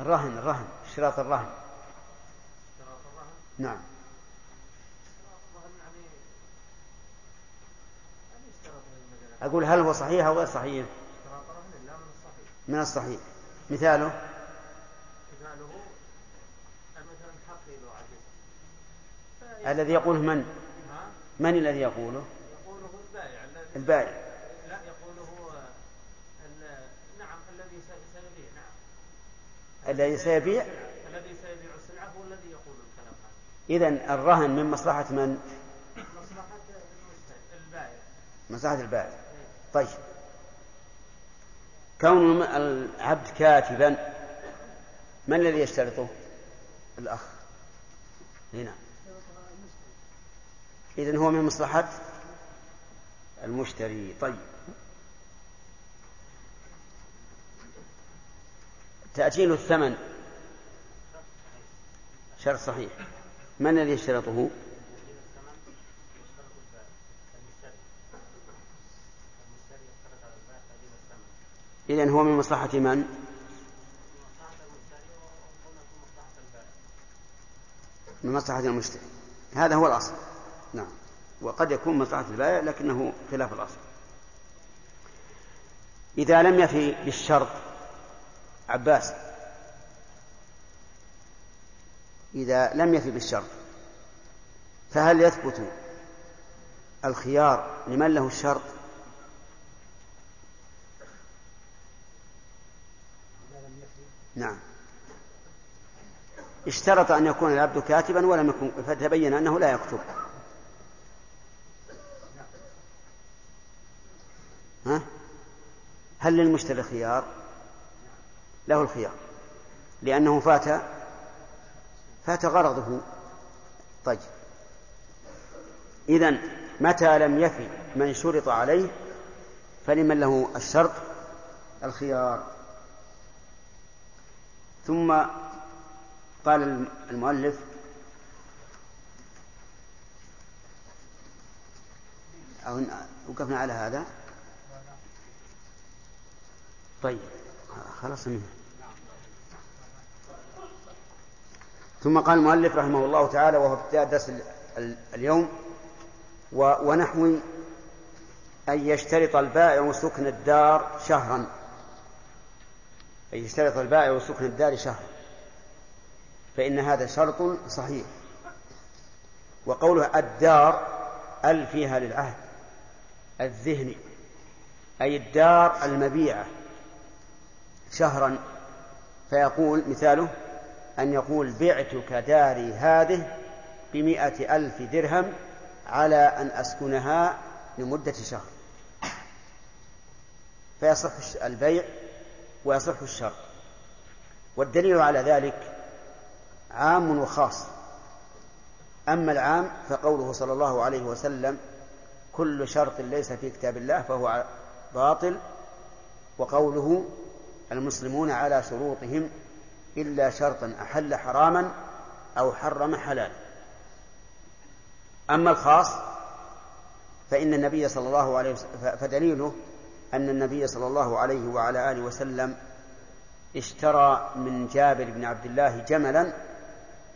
الرهن الرهن اشتراط الرهن. نعم. أقول هل هو صحيح أو غير صحيح؟ من الصحيح. مثاله؟
مثاله مثلا حق
الذي يقوله من؟ من الذي يقوله؟
البائع لا يقوله نعم الذي سي- سيبيع نعم.
الذي سيبيع؟
الذي سيبيع السلعة هو الذي يقول الكلام هذا.
إذا الرهن من مصلحة من؟
مصلحة البائع.
مصلحة البائع. طيب. كون العبد كاتبا من الذي يشترطه؟ الأخ. هنا. إذن هو من مصلحة المشتري. طيب. تأجيل الثمن. شرط صحيح. من الذي يشترطه إذن هو من مصلحة من؟ من مصلحة المشتري. هذا هو الأصل. وقد يكون مصلحة البائع لكنه خلاف الأصل. إذا لم يفي بالشرط عباس إذا لم يفي بالشرط فهل يثبت الخيار لمن له الشرط؟ نعم. اشترط أن يكون العبد كاتبا ولم يكن فتبين أنه لا يكتب. ها؟ هل للمشتري خيار؟ له الخيار. لأنه فات فات غرضه. طيب. إذا متى لم يفي من شرط عليه فلمن له الشرط؟ الخيار. ثم قال المؤلف أو وقفنا على هذا. طيب خلص منه ثم قال المؤلف رحمه الله تعالى وهو ابتداء درس ال- ال- اليوم ونحو أن يشترط البائع سكن الدار شهرا. أن يشترط البائع سكن الدار شهرا. فإن هذا شرط صحيح. وقوله الدار أل فيها للعهد الذهني أي الدار المبيعة. شهرا فيقول مثاله أن يقول بعتك داري هذه بمئة ألف درهم على أن أسكنها لمدة شهر. فيصح البيع ويصح الشر. والدليل على ذلك عام وخاص. أما العام فقوله صلى الله عليه وسلم كل شرط ليس في كتاب الله فهو باطل وقوله المسلمون على شروطهم إلا شرطا أحل حراما أو حرم حلالا. أما الخاص فإن النبي صلى الله عليه وسلم فدليله أن النبي صلى الله عليه وعلى آله وسلم اشترى من جابر بن عبد الله جملا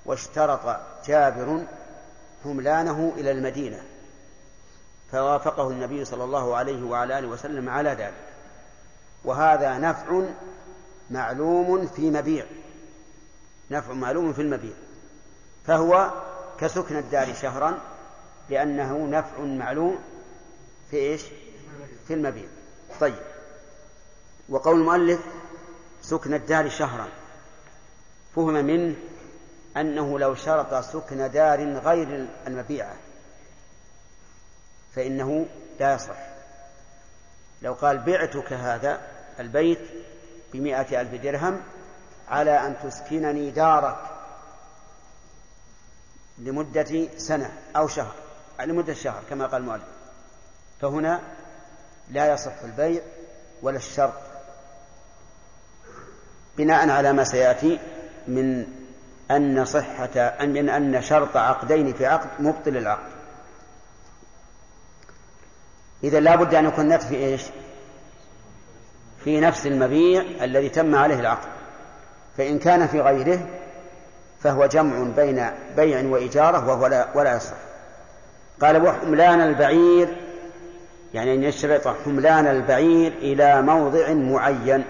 واشترط جابر حملانه إلى المدينة فوافقه النبي صلى الله عليه وعلى آله وسلم على ذلك. وهذا نفع معلوم في مبيع. نفع معلوم في المبيع. فهو كسكن الدار شهرا لأنه نفع معلوم في إيش؟ في المبيع. طيب. وقول المؤلف سكن الدار شهرا. فهم منه أنه لو شرط سكن دار غير المبيعة فإنه لا يصح. لو قال بعتك هذا البيت بمائة ألف درهم على أن تسكنني دارك لمدة سنة أو شهر لمدة شهر كما قال المؤلف. فهنا لا يصح البيع ولا الشرط. بناء على ما سيأتي من أن صحة من أن شرط عقدين في عقد مبطل العقد. إذا لا بد أن يكون نفس في إيش؟ في نفس المبيع الذي تم عليه العقد. فإن كان في غيره فهو جمع بين بيع وإجارة وهو لا ولا يصح. قال وحملان البعير يعني أن يشترط حملان البعير إلى موضع معين.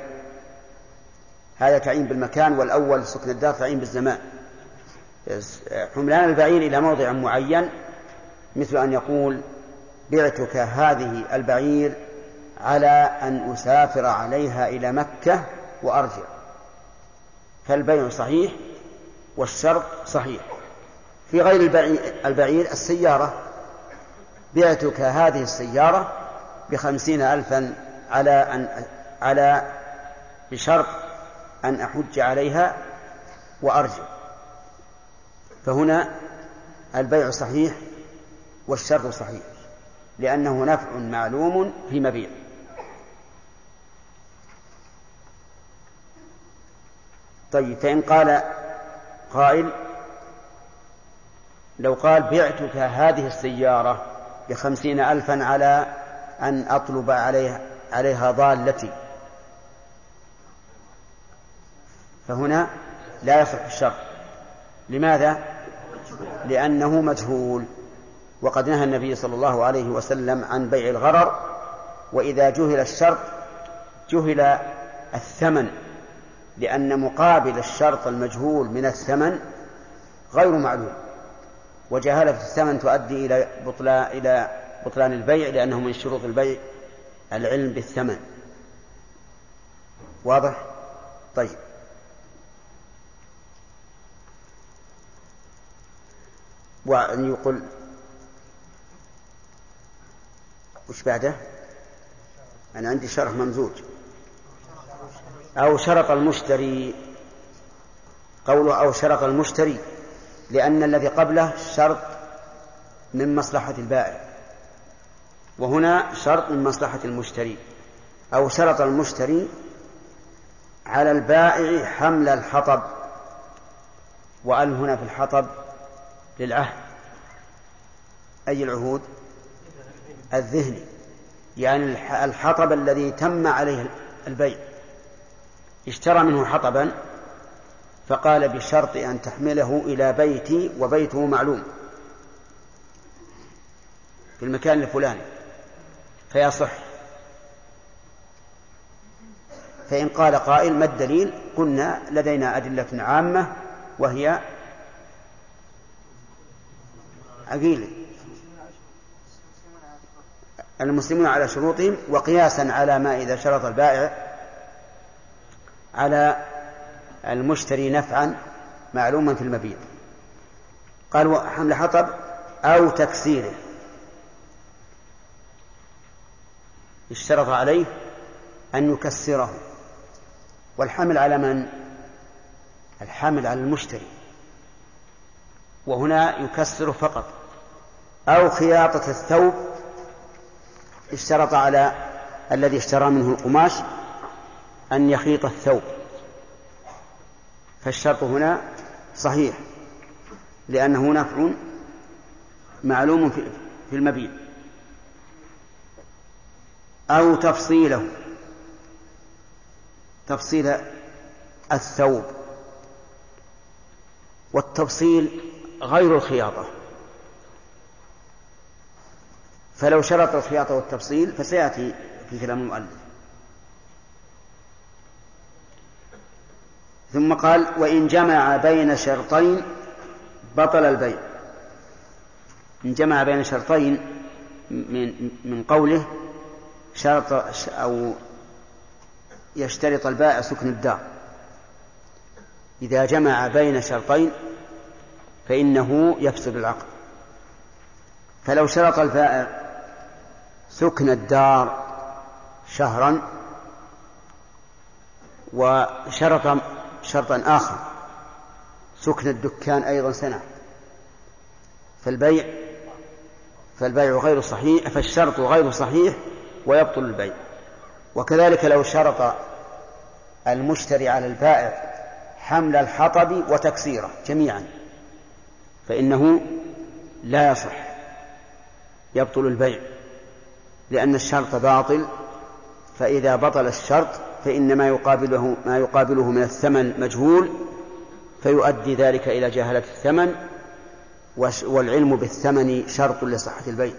هذا تعيين بالمكان والأول سكن الدار تعيين بالزمان. حملان البعير إلى موضع معين مثل أن يقول بعتك هذه البعير على أن أسافر عليها إلى مكة وأرجع. فالبيع صحيح والشرط صحيح. في غير البعير السيارة. بعتك هذه السيارة بخمسين ألفا على أن على بشرط أن أحج عليها وأرجع. فهنا البيع صحيح والشرط صحيح. لأنه نفع معلوم في مبيع. طيب فإن قال قائل لو قال بعتك هذه السيارة بخمسين ألفا على أن أطلب عليها, عليها ضالتي. فهنا لا يصح الشرط لماذا؟ لأنه مجهول. وقد نهى النبي صلى الله عليه وسلم عن بيع الغرر وإذا جهل الشرط جهل الثمن لأن مقابل الشرط المجهول من الثمن غير معلوم. وجهالة الثمن تؤدي إلى بطلان إلى بطلان البيع لأنه من شروط البيع العلم بالثمن. واضح؟ طيب. وأن يقول وش بعده؟ أنا عندي شرح ممزوج. أو شرط المشتري. قوله أو شرط المشتري لأن الذي قبله شرط من مصلحة البائع. وهنا شرط من مصلحة المشتري. أو شرط المشتري على البائع حمل الحطب. وأل هنا في الحطب للعهد. أي العهود؟ الذهني يعني الحطب الذي تم عليه البيع. اشترى منه حطبا فقال بشرط أن تحمله إلى بيتي وبيته معلوم. في المكان الفلاني. فيصح. فإن قال قائل ما الدليل؟ قلنا لدينا أدلة عامة وهي عقيلة المسلمون على شروطهم وقياسا على ما إذا شرط البائع على المشتري نفعا معلوما في المبيع قال حمل حطب أو تكسيره. اشترط عليه أن يكسره. والحمل على من؟ الحمل على المشتري. وهنا يكسره فقط. أو خياطة الثوب اشترط على الذي اشترى منه القماش أن يخيط الثوب. فالشرط هنا صحيح لأنه نفع معلوم في المبيع أو تفصيله تفصيل الثوب والتفصيل غير الخياطة. فلو شرط الخياطة والتفصيل فسيأتي في كلام المؤلف. ثم قال وإن جمع بين شرطين بطل البيع. إن جمع بين شرطين من من قوله شرط أو يشترط البائع سكن الدار. إذا جمع بين شرطين فإنه يفسد العقد. فلو شرط البائع سكن الدار شهرا وشرط شرطا آخر. سكن الدكان أيضا سنة. فالبيع فالبيع غير صحيح فالشرط غير صحيح ويبطل البيع. وكذلك لو شرط المشتري على البائع حمل الحطب وتكسيره جميعا فإنه لا يصح يبطل البيع. لأن الشرط باطل فإذا بطل الشرط فإن ما يقابله ما يقابله من الثمن مجهول فيؤدي ذلك إلى جهلة الثمن والعلم بالثمن شرط لصحة البيع.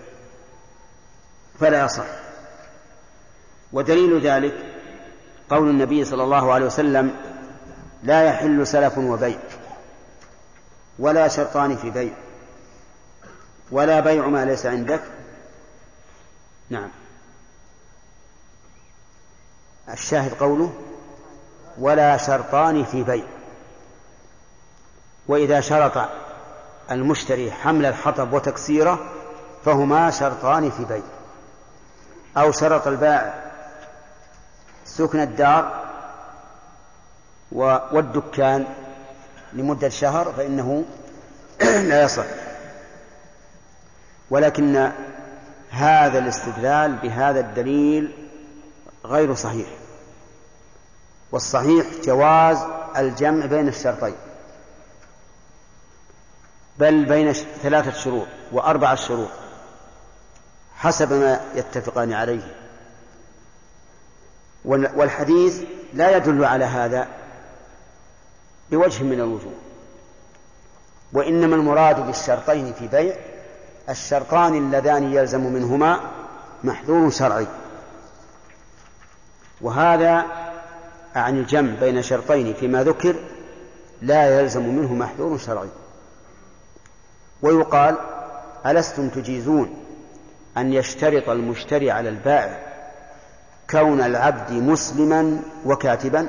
فلا يصح. ودليل ذلك قول النبي صلى الله عليه وسلم لا يحل سلف وبيع ولا شرطان في بيع ولا بيع ما ليس عندك نعم. الشاهد قوله ولا شرطان في بيع. وإذا شرط المشتري حمل الحطب وتكسيره فهما شرطان في بيع. أو شرط البائع سكن الدار والدكان لمدة شهر فإنه لا يصح. ولكن هذا الاستدلال بهذا الدليل غير صحيح. والصحيح جواز الجمع بين الشرطين. بل بين ثلاثة شروط وأربعة شروط حسب ما يتفقان عليه. والحديث لا يدل على هذا بوجه من الوجوه. وإنما المراد بالشرطين في بيع الشرطان اللذان يلزم منهما محذور شرعي. وهذا عن الجمع بين شرطين فيما ذكر لا يلزم منه محذور شرعي. ويقال ألستم تجيزون أن يشترط المشتري على البائع كون العبد مسلما وكاتبا؟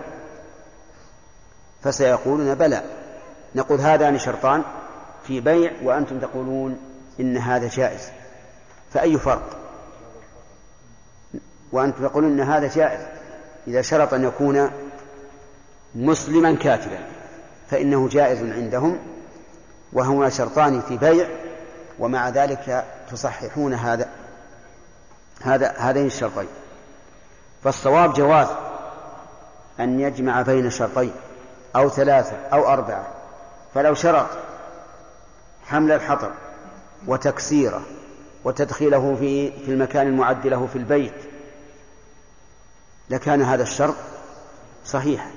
فسيقولون بلى. نقول هذان شرطان في بيع وأنتم تقولون إن هذا جائز. فأي فرق؟ وأنتم تقولون إن هذا جائز. إذا شرط أن يكون مسلما كاتبا فإنه جائز عندهم وهما شرطان في بيع ومع ذلك تصححون هذا هذا هذين الشرطين. فالصواب جواز أن يجمع بين شرطين أو ثلاثة أو أربعة. فلو شرط حمل الحطب وتكسيره وتدخيله في في المكان المعد له في البيت لكان هذا الشرط صحيحا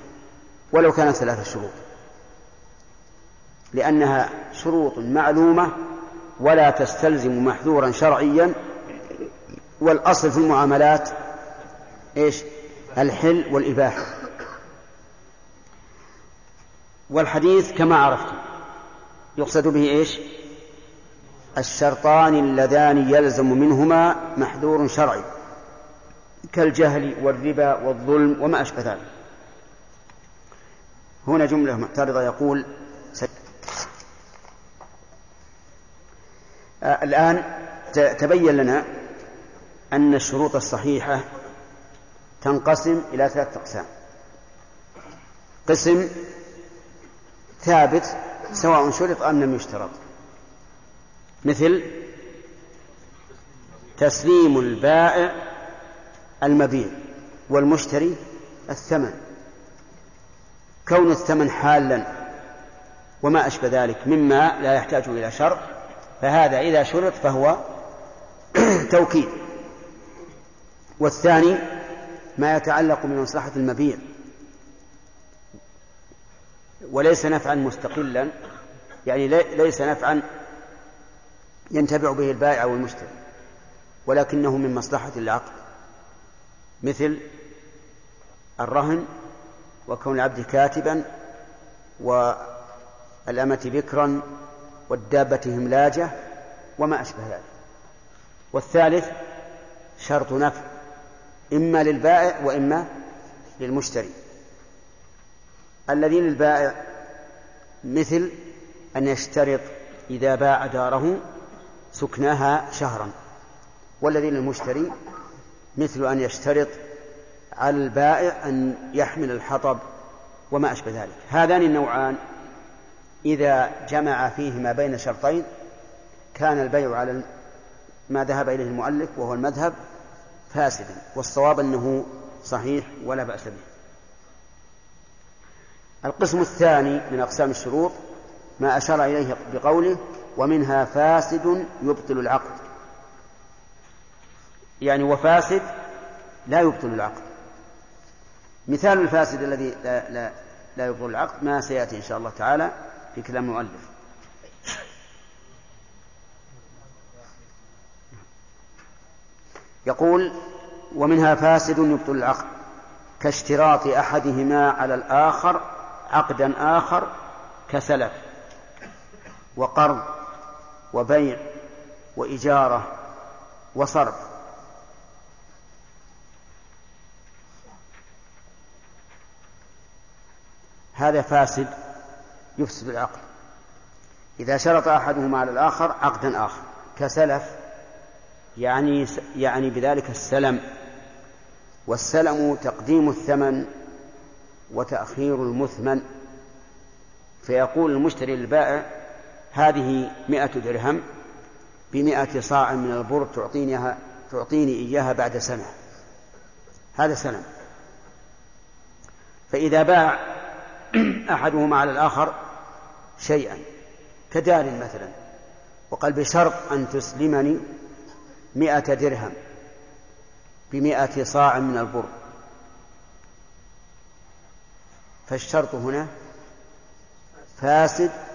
ولو كان ثلاثة شروط لأنها شروط معلومة ولا تستلزم محذورا شرعيا والأصل في المعاملات إيش؟ الحل والإباحة والحديث كما عرفتم يقصد به إيش؟ الشرطان اللذان يلزم منهما محذور شرعي كالجهل والربا والظلم وما أشبه ذلك. هنا جملة معترضة يقول آه الآن تبين لنا أن الشروط الصحيحة تنقسم إلى ثلاثة أقسام. قسم ثابت سواء شرط أم لم يشترط. مثل تسليم البائع المبيع والمشتري الثمن كون الثمن حالا وما أشبه ذلك مما لا يحتاج إلى شرط فهذا إذا شرط فهو توكيد. والثاني ما يتعلق بمصلحة المبيع وليس نفعا مستقلا يعني ليس نفعا ينتفع به البائع أو المشتري ولكنه من مصلحة العقد مثل الرهن وكون العبد كاتبا والأمة بكرا والدابة هملاجة وما أشبه ذلك. والثالث شرط نفع إما للبائع وإما للمشتري. الذي للبائع مثل أن يشترط إذا باع داره سكناها شهرا. والذي للمشتري مثل أن يشترط على البائع أن يحمل الحطب وما أشبه ذلك. هذان النوعان إذا جمع فيهما بين شرطين كان البيع على ما ذهب إليه المؤلف وهو المذهب فاسدا والصواب أنه صحيح ولا بأس به. القسم الثاني من أقسام الشروط ما أشار إليه بقوله ومنها فاسد يبطل العقد. يعني وفاسد لا يبطل العقد. مثال الفاسد الذي لا, لا, لا يبطل العقد ما سيأتي إن شاء الله تعالى في كلام المؤلف. يقول ومنها فاسد يبطل العقد. كاشتراط أحدهما على الآخر عقدا آخر كسلف. وقرض. وبيع وإجارة وصرف. هذا فاسد يفسد العقد إذا شرط أحدهما على الآخر عقدا آخر. كسلف يعني يعني بذلك السلم. والسلم تقديم الثمن وتأخير المثمن. فيقول المشتري للبائع هذه مئة درهم بمئة صاع من البر تعطينيها تعطيني إياها بعد سنة. هذا سلم فإذا باع أحدهما على الآخر شيئا كدار مثلا وقال بشرط أن تسلمني مئة درهم بمئة صاع من البر. فالشرط هنا فاسد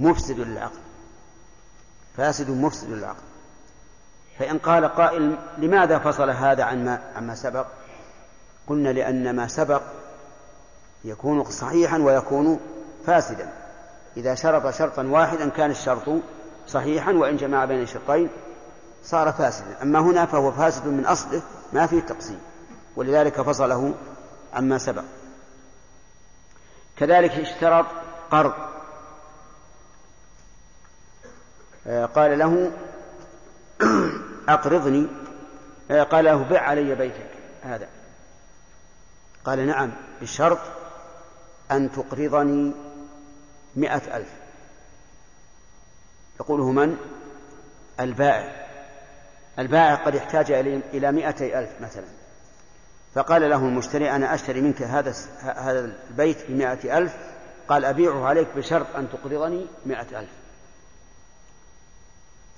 مفسد للعقد فاسد مفسد للعقد فإن قال قائل لماذا فصل هذا عن ما عما سبق؟ قلنا لأن ما سبق يكون صحيحا ويكون فاسدا. إذا شرط شرطا واحدا كان الشرط صحيحا وإن جمع بين الشرطين صار فاسدا. أما هنا فهو فاسد من أصله ما فيه تقسيم ولذلك فصله عما سبق. كذلك اشترط قرض آه، قال له أقرضني. آه، قال له بع علي بيتك. هذا. قال نعم بشرط أن تقرضني مئة ألف. يقوله من؟ البائع. البائع قد احتاج إلى مئتي ألف مثلا. فقال له المشتري أنا أشتري منك هذا هذا البيت بمائة ألف. قال أبيعه عليك بشرط أن تقرضني مائة ألف.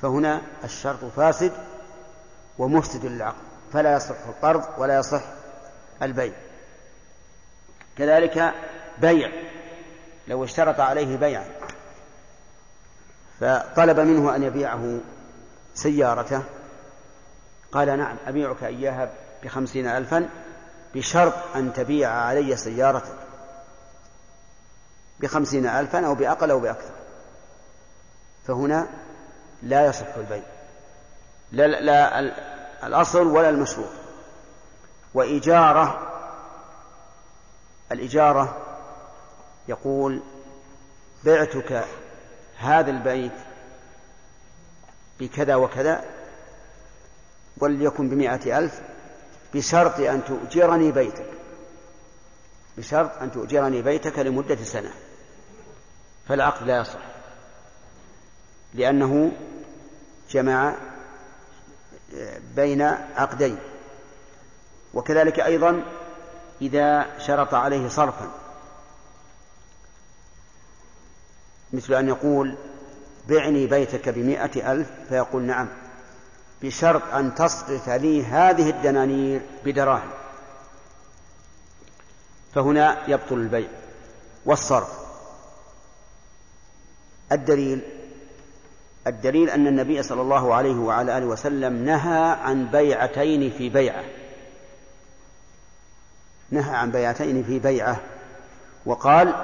فهنا الشرط فاسد ومفسد للعقد فلا يصح القرض ولا يصح البيع. كذلك بيع لو اشترط عليه بيعا فطلب منه أن يبيعه سيارته قال نعم أبيعك إياها بخمسين ألفا بشرط أن تبيع علي سيارتك بخمسين ألفا أو بأقل أو بأكثر. فهنا لا يصح البيع. لا, لا, الأصل ولا المشروط وإجارة الإجارة يقول بعتك هذا البيت بكذا وكذا وليكن بمائة ألف بشرط أن تؤجرني بيتك. بشرط أن تؤجرني بيتك لمدة سنة. فالعقد لا يصح. لأنه جمع بين عقدين. وكذلك أيضا إذا شرط عليه صرفا. مثل أن يقول بعني بيتك بمائة ألف. فيقول نعم. بشرط أن تصرف لي هذه الدنانير بدراهم. فهنا يبطل البيع والصرف. الدليل الدليل أن النبي صلى الله عليه وعلى آله وسلم نهى عن بيعتين في بيعة. نهى عن بيعتين في بيعة. وقال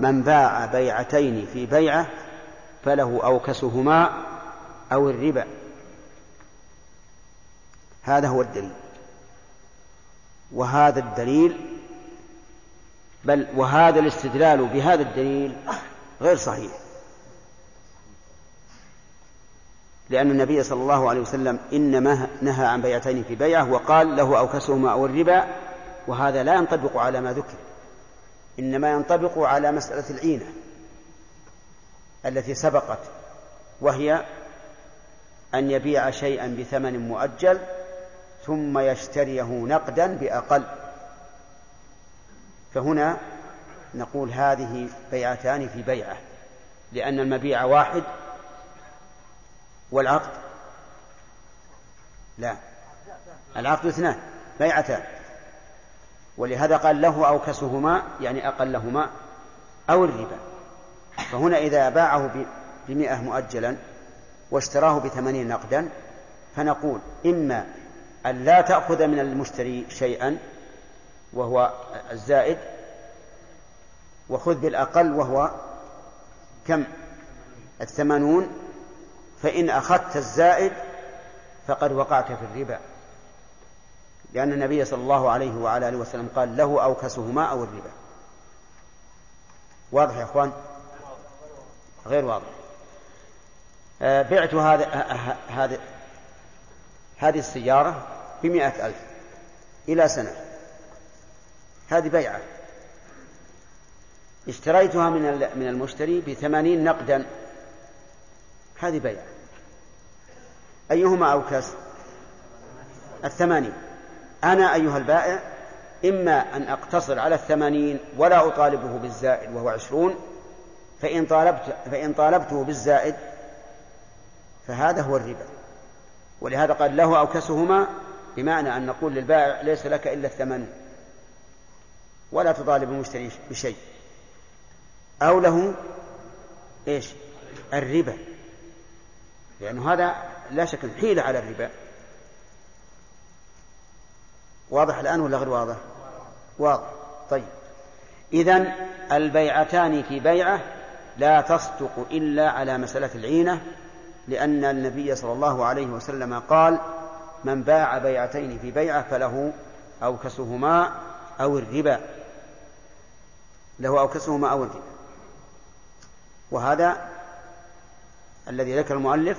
من باع بيعتين في بيعة فله أوكسهما أو الربا. هذا هو الدليل. وهذا الدليل بل وهذا الاستدلال بهذا الدليل غير صحيح. لأن النبي صلى الله عليه وسلم إنما نهى عن بيعتين في بيعة وقال له أوكسهما أو الربا وهذا لا ينطبق على ما ذكر إنما ينطبق على مسألة العينة التي سبقت وهي أن يبيع شيئا بثمن مؤجل ثم يشتريه نقدا بأقل. فهنا نقول هذه بيعتان في بيعة لأن المبيع واحد والعقد؟ لا. العقد اثنان بيعتان ولهذا قال له أوكسهما يعني أقلهما أو الربا. فهنا إذا باعه بمئة مؤجلا واشتراه بثمانين نقدا فنقول إما أن لا تأخذ من المشتري شيئا وهو الزائد وخذ بالأقل وهو كم؟ الثمانون. فإن أخذت الزائد فقد وقعت في الربا. لأن النبي صلى الله عليه وعلى آله وسلم قال له أوكسهما أو الربا. واضح يا أخوان؟ غير واضح. آه، بعت هذا هذا هذه السيارة بمئة ألف إلى سنة. هذه بيعة. اشتريتها من من المشتري بثمانين نقدا. هذه بيعة أيهما أوكس؟ الثمانين. أنا أيها البائع إما أن أقتصر على الثمانين ولا أطالبه بالزائد وهو عشرون فإن طالبت فإن طالبته بالزائد فهذا هو الربا. ولهذا قال له أوكسهما بمعنى أن نقول للبائع ليس لك إلا الثمن ولا تطالب المشتري بشيء. أو له إيش؟ الربا. لأنه هذا لا شك حيلة على الربا. واضح الآن ولا غير واضح؟ واضح. طيب. إذا البيعتان في بيعة لا تصدق إلا على مسألة العينة لأن النبي صلى الله عليه وسلم قال من باع بيعتين في بيعة فله أوكسهما أو الربا. له أوكسهما أو الربا. وهذا الذي ذكر المؤلف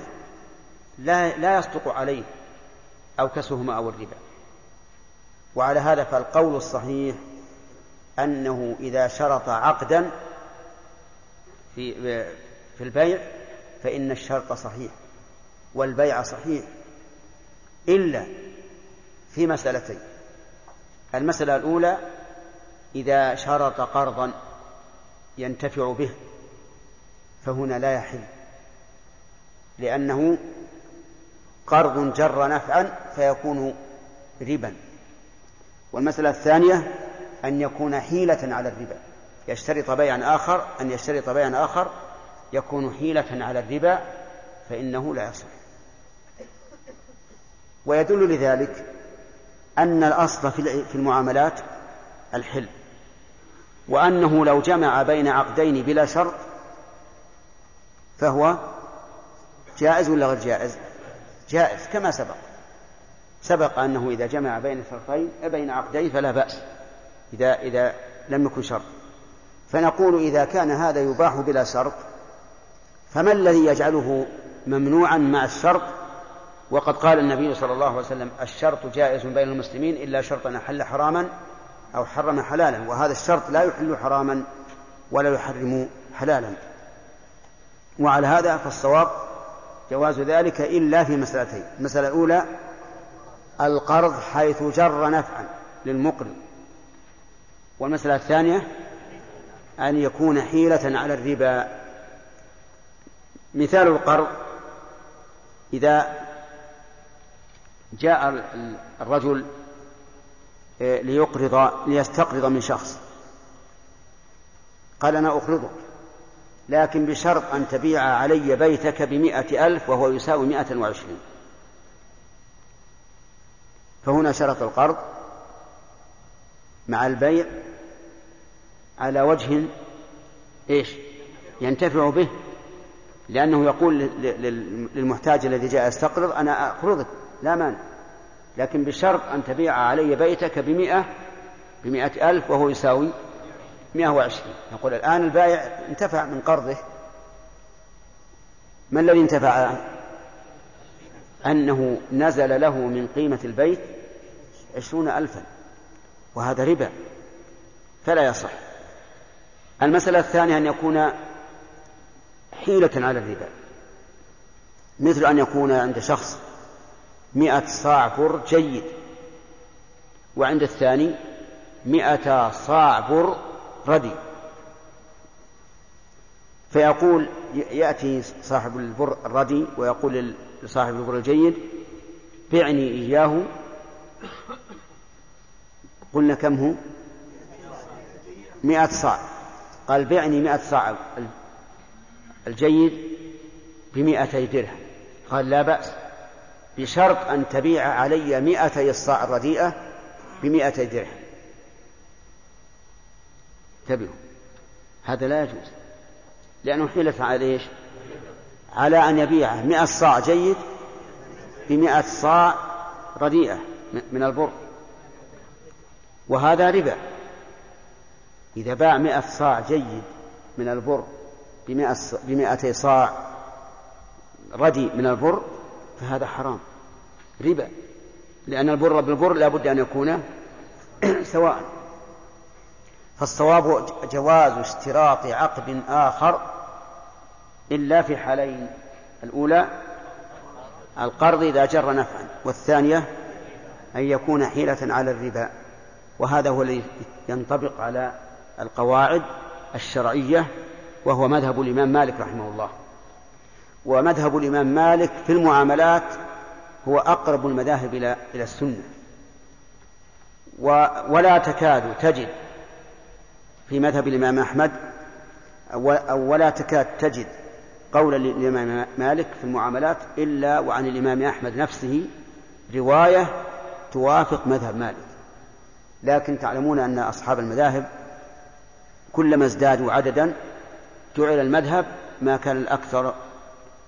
لا لا يصدق عليه أوكسهما أو الربا. وعلى هذا فالقول الصحيح أنه إذا شرط عقدا في في البيع فإن الشرط صحيح والبيع صحيح إلا في مسألتين. المسألة الأولى إذا شرط قرضا ينتفع به فهنا لا يحل. لأنه قرض جر نفعا فيكون ربا. والمسألة الثانية أن يكون حيلة على الربا. يشترط بيعا آخر أن يشترط بيعا آخر يكون حيلة على الربا فإنه لا يصح. ويدل لذلك أن الأصل في المعاملات الحل. وأنه لو جمع بين عقدين بلا شرط فهو جائز ولا غير جائز؟ جائز كما سبق. سبق أنه إذا جمع بين شرطين بين عقدين فلا بأس إذا إذا لم يكن شرط. فنقول إذا كان هذا يباح بلا شرط فما الذي يجعله ممنوعا مع الشرط؟ وقد قال النبي صلى الله عليه وسلم الشرط جائز بين المسلمين إلا شرطا أحل حراما أو حرم حلالا وهذا الشرط لا يحل حراما ولا يحرم حلالا. وعلى هذا فالصواب جواز ذلك إلا في مسألتين. المسألة الأولى القرض حيث جر نفعا للمقرض. والمسألة الثانية أن يكون حيلة على الربا. مثال القرض إذا جاء الرجل آه، ليقرض ليستقرض من شخص. قال أنا أقرضك. لكن بشرط أن تبيع علي بيتك بمائة ألف وهو يساوي مائة وعشرين. فهنا شرط القرض مع البيع على وجه إيش؟ ينتفع به لأنه يقول للمحتاج الذي جاء يستقرض أنا أقرضك لا مانع. لكن بشرط أن تبيع علي بيتك بمئة بمئة ألف وهو يساوي مئة وعشرين. نقول الآن البائع انتفع من قرضه. ما الذي انتفع؟ أنه نزل له من قيمة البيت عشرون ألفا وهذا ربا. فلا يصح. المسألة الثانية أن يكون حيلة على الربا. مثل أن يكون عند شخص مئة صاع بر جيد وعند الثاني مئة صاع بر ردي فيقول يأتي صاحب البر الردي ويقول لصاحب البر الجيد بعني إياه. قلنا كم هو؟ مئة صاع. قال بعني مئة صاع الجيد بمئتي درهم. قال لا بأس. بشرط أن تبيع علي مئتي الصاع الرديئة بمئتي درهم. انتبهوا. هذا لا يجوز. لأنه حيلة على إيش؟ على أن يبيع مئة صاع جيد بمئة صاع رديئة من البر. وهذا ربا. إذا باع مئة صاع جيد من البر بمئتي صاع ردي من البر فهذا حرام. ربا. لأن البر بالبر لا بد أن يكون سواء. فالصواب جواز اشتراط عقد آخر إلا في حالين الأولى القرض إذا جر نفعا والثانية أن يكون حيلة على الربا وهذا هو الذي ينطبق على القواعد الشرعية وهو مذهب الإمام مالك رحمه الله. ومذهب الإمام مالك في المعاملات هو أقرب المذاهب إلى السنة. ولا تكاد تجد في مذهب الإمام أحمد أو ولا تكاد تجد قولا للإمام مالك في المعاملات إلا وعن الإمام أحمد نفسه رواية توافق مذهب مالك. لكن تعلمون أن أصحاب المذاهب كلما ازدادوا عددا جعل المذهب ما كان الأكثر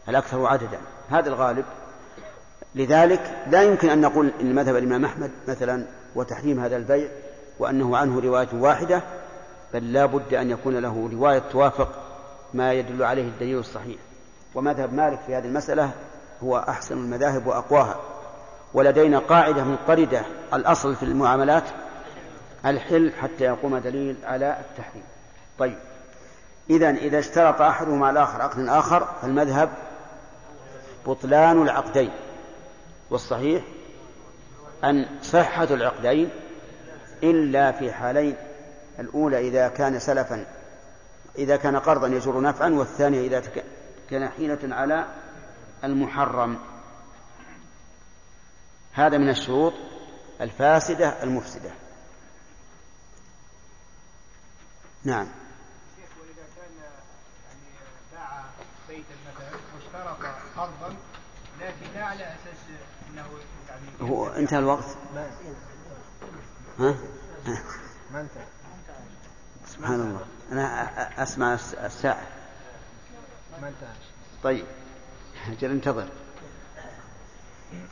الأكثر عددا. هذا الغالب. لذلك لا يمكن أن نقول إن مذهب الإمام أحمد مثلا وتحريم هذا البيع وأنه عنه رواية واحدة بل لا بد أن يكون له رواية توافق ما يدل عليه الدليل الصحيح. ومذهب مالك في هذه المسألة هو أحسن المذاهب وأقواها. ولدينا قاعدة مضطردة الأصل في المعاملات الحل حتى يقوم دليل على التحريم. طيب. إذا إذا اشترط أحدهما الآخر عقد آخر فالمذهب بطلان العقدين. والصحيح أن صحة العقدين إلا في حالين الأولى إذا كان سلفا إذا كان قرضا يجر نفعا والثانية إذا كان حيلة على المحرم هذا من الشروط الفاسدة المفسدة نعم
قرضا لكن لا على أساس إنه يعني
هو انتهى الوقت؟ ها؟
ما انتهى
سبحان الله. أنا أسمع الساعة.
ما
طيب. أجل انتظر.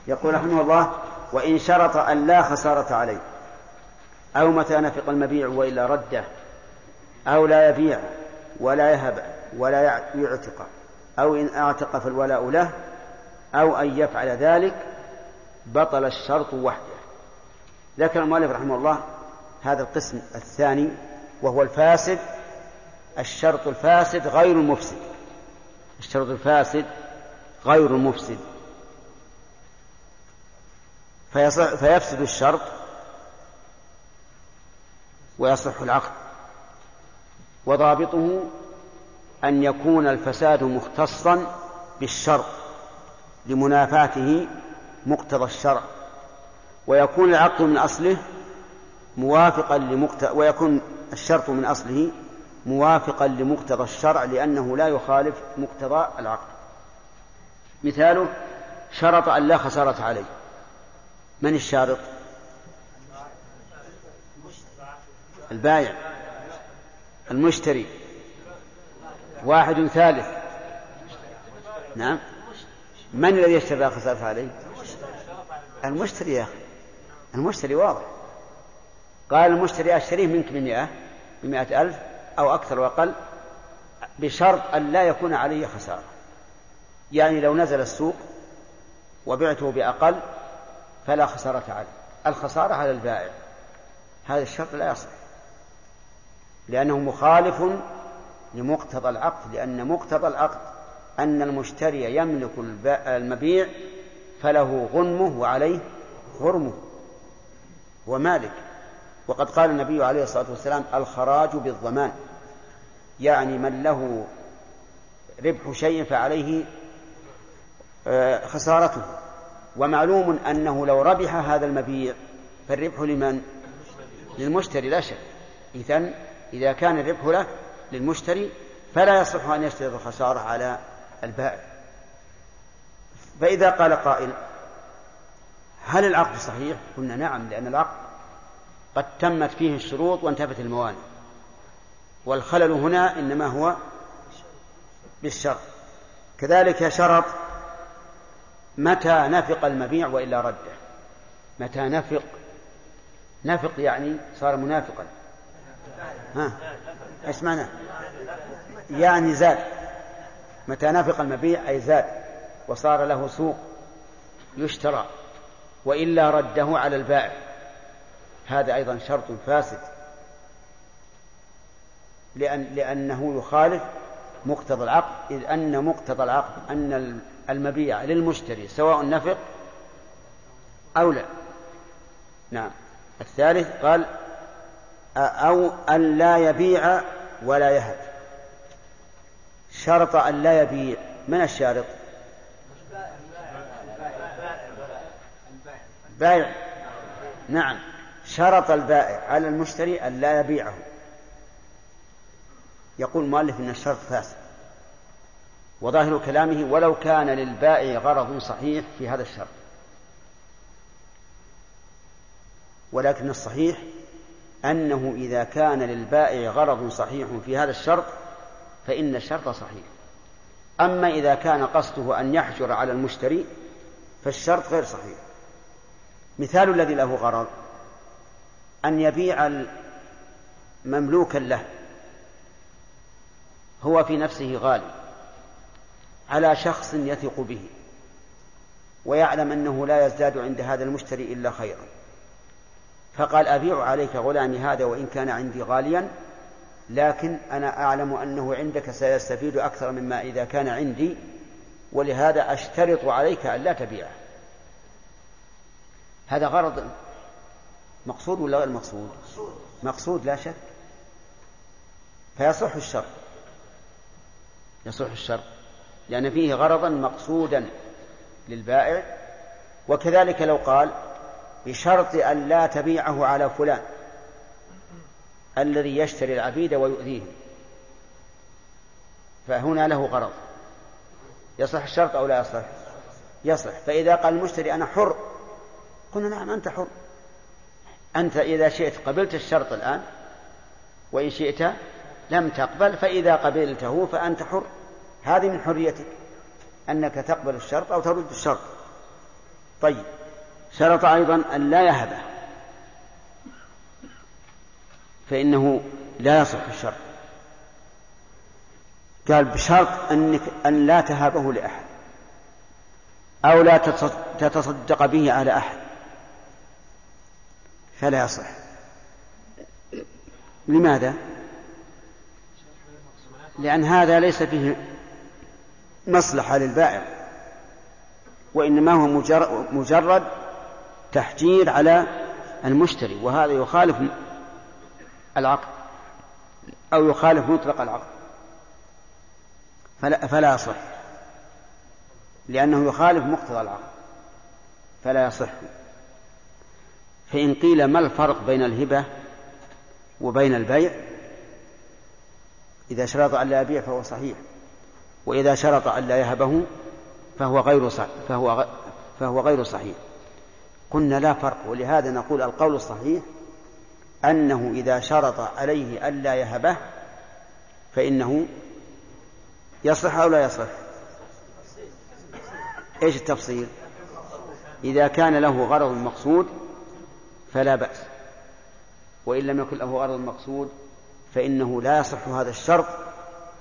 يقول رحمه الله وإن شرط أن لا خسارة عليه أو متى نفق المبيع وإلا رده أو لا يبيع ولا يهب ولا يعتق أو إن أعتق فالولاء له أو أن يفعل ذلك بطل الشرط وحده. ذكر المؤلف رحمه الله هذا القسم الثاني وهو الفاسد الشرط الفاسد غير المفسد. الشرط الفاسد غير المفسد. فيفسد الشرط ويصح العقد. وضابطه أن يكون الفساد مختصا بالشرط لمنافاته مقتضى الشرع. ويكون العقد من أصله موافقا لمقتضى ويكون الشرط من أصله موافقا لمقتضى الشرع لأنه لا يخالف مقتضى العقد. مثاله شرط أن لا خسارة عليه. من الشارط؟ البائع المشتري. واحد ثالث. نعم. من الذي يشتري لا خسارة عليه؟ المشتري يا أخي. المشتري واضح. قال المشتري أشتريه منك بمئة بمئة ألف أو أكثر وأقل بشرط أن لا يكون علي خسارة. يعني لو نزل السوق وبعته بأقل فلا خسارة عليه. الخسارة على البائع. هذا الشرط لا يصح. لأنه مخالف لمقتضى العقد لأن مقتضى العقد أن المشتري يملك المبيع فله غنمه وعليه غرمه ومالك. وقد قال النبي عليه الصلاة والسلام الخراج بالضمان يعني من له ربح شيء فعليه آه، خسارته ومعلوم أنه لو ربح هذا المبيع فالربح لمن؟ للمشتري لا شك إذن إذا كان الربح له للمشتري فلا يصح أن يشترط الخسارة على البائع فإذا قال قائل هل العقد صحيح؟ قلنا نعم لأن العقد قد تمت فيه الشروط وانتفت الموانع. والخلل هنا إنما هو بالشرط. كذلك شرط متى نفق المبيع وإلا رده. متى نفق؟ نفق يعني صار منافقا. ها؟ إيش معنى؟ يعني زاد. متى نفق المبيع أي زاد وصار له سوق يشترى وإلا رده على البائع. هذا أيضا شرط فاسد. لأن لأنه يخالف مقتضى العقد إذ أن مقتضى العقد أن المبيع للمشتري سواء نفق أو لا. نعم. الثالث قال أو أن لا يبيع ولا يهب. شرط أن لا يبيع. من الشارط؟ بائع نعم. شرط البائع على المشتري أن لا يبيعه. يقول المؤلف إن الشرط فاسد. وظاهر كلامه ولو كان للبائع غرض صحيح في هذا الشرط. ولكن الصحيح أنه إذا كان للبائع غرض صحيح في هذا الشرط فإن الشرط صحيح. أما إذا كان قصده أن يحجر على المشتري فالشرط غير صحيح. مثال الذي له غرض أن يبيع مملوكا له هو في نفسه غالي على شخص يثق به ويعلم أنه لا يزداد عند هذا المشتري إلا خيرا. فقال أبيع عليك غلامي هذا وإن كان عندي غاليا لكن أنا أعلم أنه عندك سيستفيد أكثر مما إذا كان عندي ولهذا أشترط عليك أن لا تبيعه. هذا غرض مقصود ولا غير مقصود؟ مقصود لا شك. فيصح الشر. يصح الشر. لأن فيه غرضا مقصودا للبائع. وكذلك لو قال بشرط أن لا تبيعه على فلان الذي يشتري العبيد ويؤذيه. فهنا له غرض. يصح الشرط أو لا يصح؟ يصح. فإذا قال المشتري أنا حر قلنا نعم أنت حر. أنت إذا شئت قبلت الشرط الآن وإن شئت لم تقبل فإذا قبلته فأنت حر. هذه من حريتك أنك تقبل الشرط أو ترد الشرط. طيب شرط أيضا أن لا يهبه. فإنه لا يصح الشرط. قال بشرط أنك أن لا تهابه لأحد أو لا تتصدق به على أحد. فلا يصح. لماذا؟ لأن هذا ليس فيه مصلحة للبائع وإنما هو مجرد تحجير على المشتري وهذا يخالف العقد أو يخالف مطلق العقد. فلا, فلا يصح لأنه يخالف مقتضى العقد فلا يصح. فإن قيل ما الفرق بين الهبة وبين البيع إذا شرط أن لا يبيع فهو صحيح وإذا شرط أن لا يهبه فهو غير صحيح فهو فهو غير صحيح. قلنا لا فرق ولهذا نقول القول الصحيح أنه إذا شرط عليه ألا يهبه فإنه يصح أو لا يصح إيش التفصيل؟ إذا كان له غرض مقصود فلا بأس. وإن لم يكن له غرض مقصود فإنه لا يصح هذا الشرط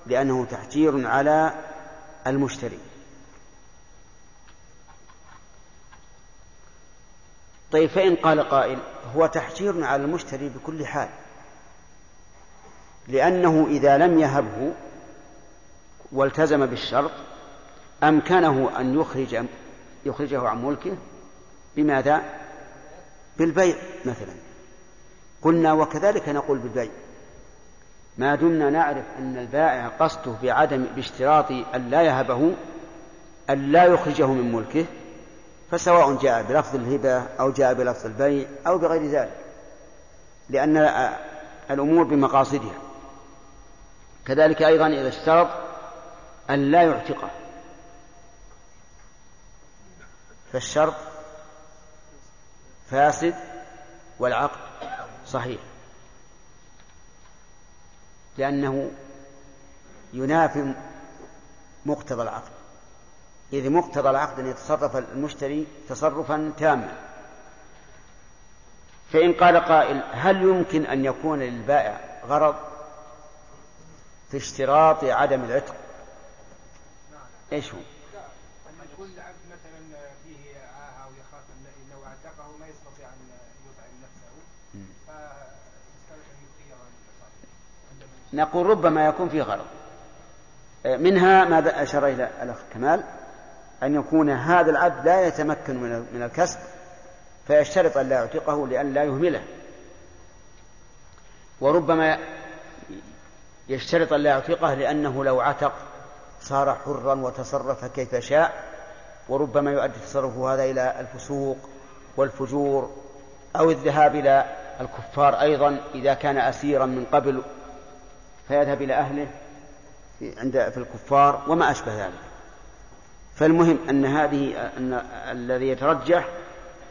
لأنه تحجير على المشتري. طيب فإن قال قائل هو تحجير على المشتري بكل حال. لأنه إذا لم يهبه والتزم بالشرط أمكنه أن يخرج يخرجه عن ملكه. بماذا؟ بالبيع مثلا. قلنا وكذلك نقول بالبيع. ما دمنا نعرف أن البائع قصده بعدم باشتراط أن لا يهبه أن لا يخرجه من ملكه فسواء جاء بلفظ الهبة أو جاء بلفظ البيع أو بغير ذلك لأن الأمور بمقاصدها. كذلك أيضا إذا اشترط أن لا يعتقه فالشرط فاسد والعقد صحيح. لأنه ينافي مقتضى العقد. إذ مقتضى العقد أن يتصرف المشتري تصرفا تاما. فإن قال قائل هل يمكن أن يكون للبائع غرض في اشتراط عدم العتق؟ إيش هو؟
أن يكون العبد مثلا فيه عاهة أو يخاف أن لو اعتقه ما يستطيع أن يطعم نفسه
نقول ربما يكون فيه غرض. منها ما أشار إلى الأخ كمال؟ أن يكون هذا العبد لا يتمكن من الكسب فيشترط أن لا يعتقه لأن لا يهمله. وربما يشترط أن لا يعتقه لأنه لو عتق صار حرا وتصرف كيف شاء وربما يؤدي تصرفه هذا إلى الفسوق والفجور أو الذهاب إلى الكفار أيضا إذا كان أسيرا من قبل فيذهب إلى أهله في عند في الكفار وما أشبه ذلك. فالمهم أن هذه أن الذي يترجح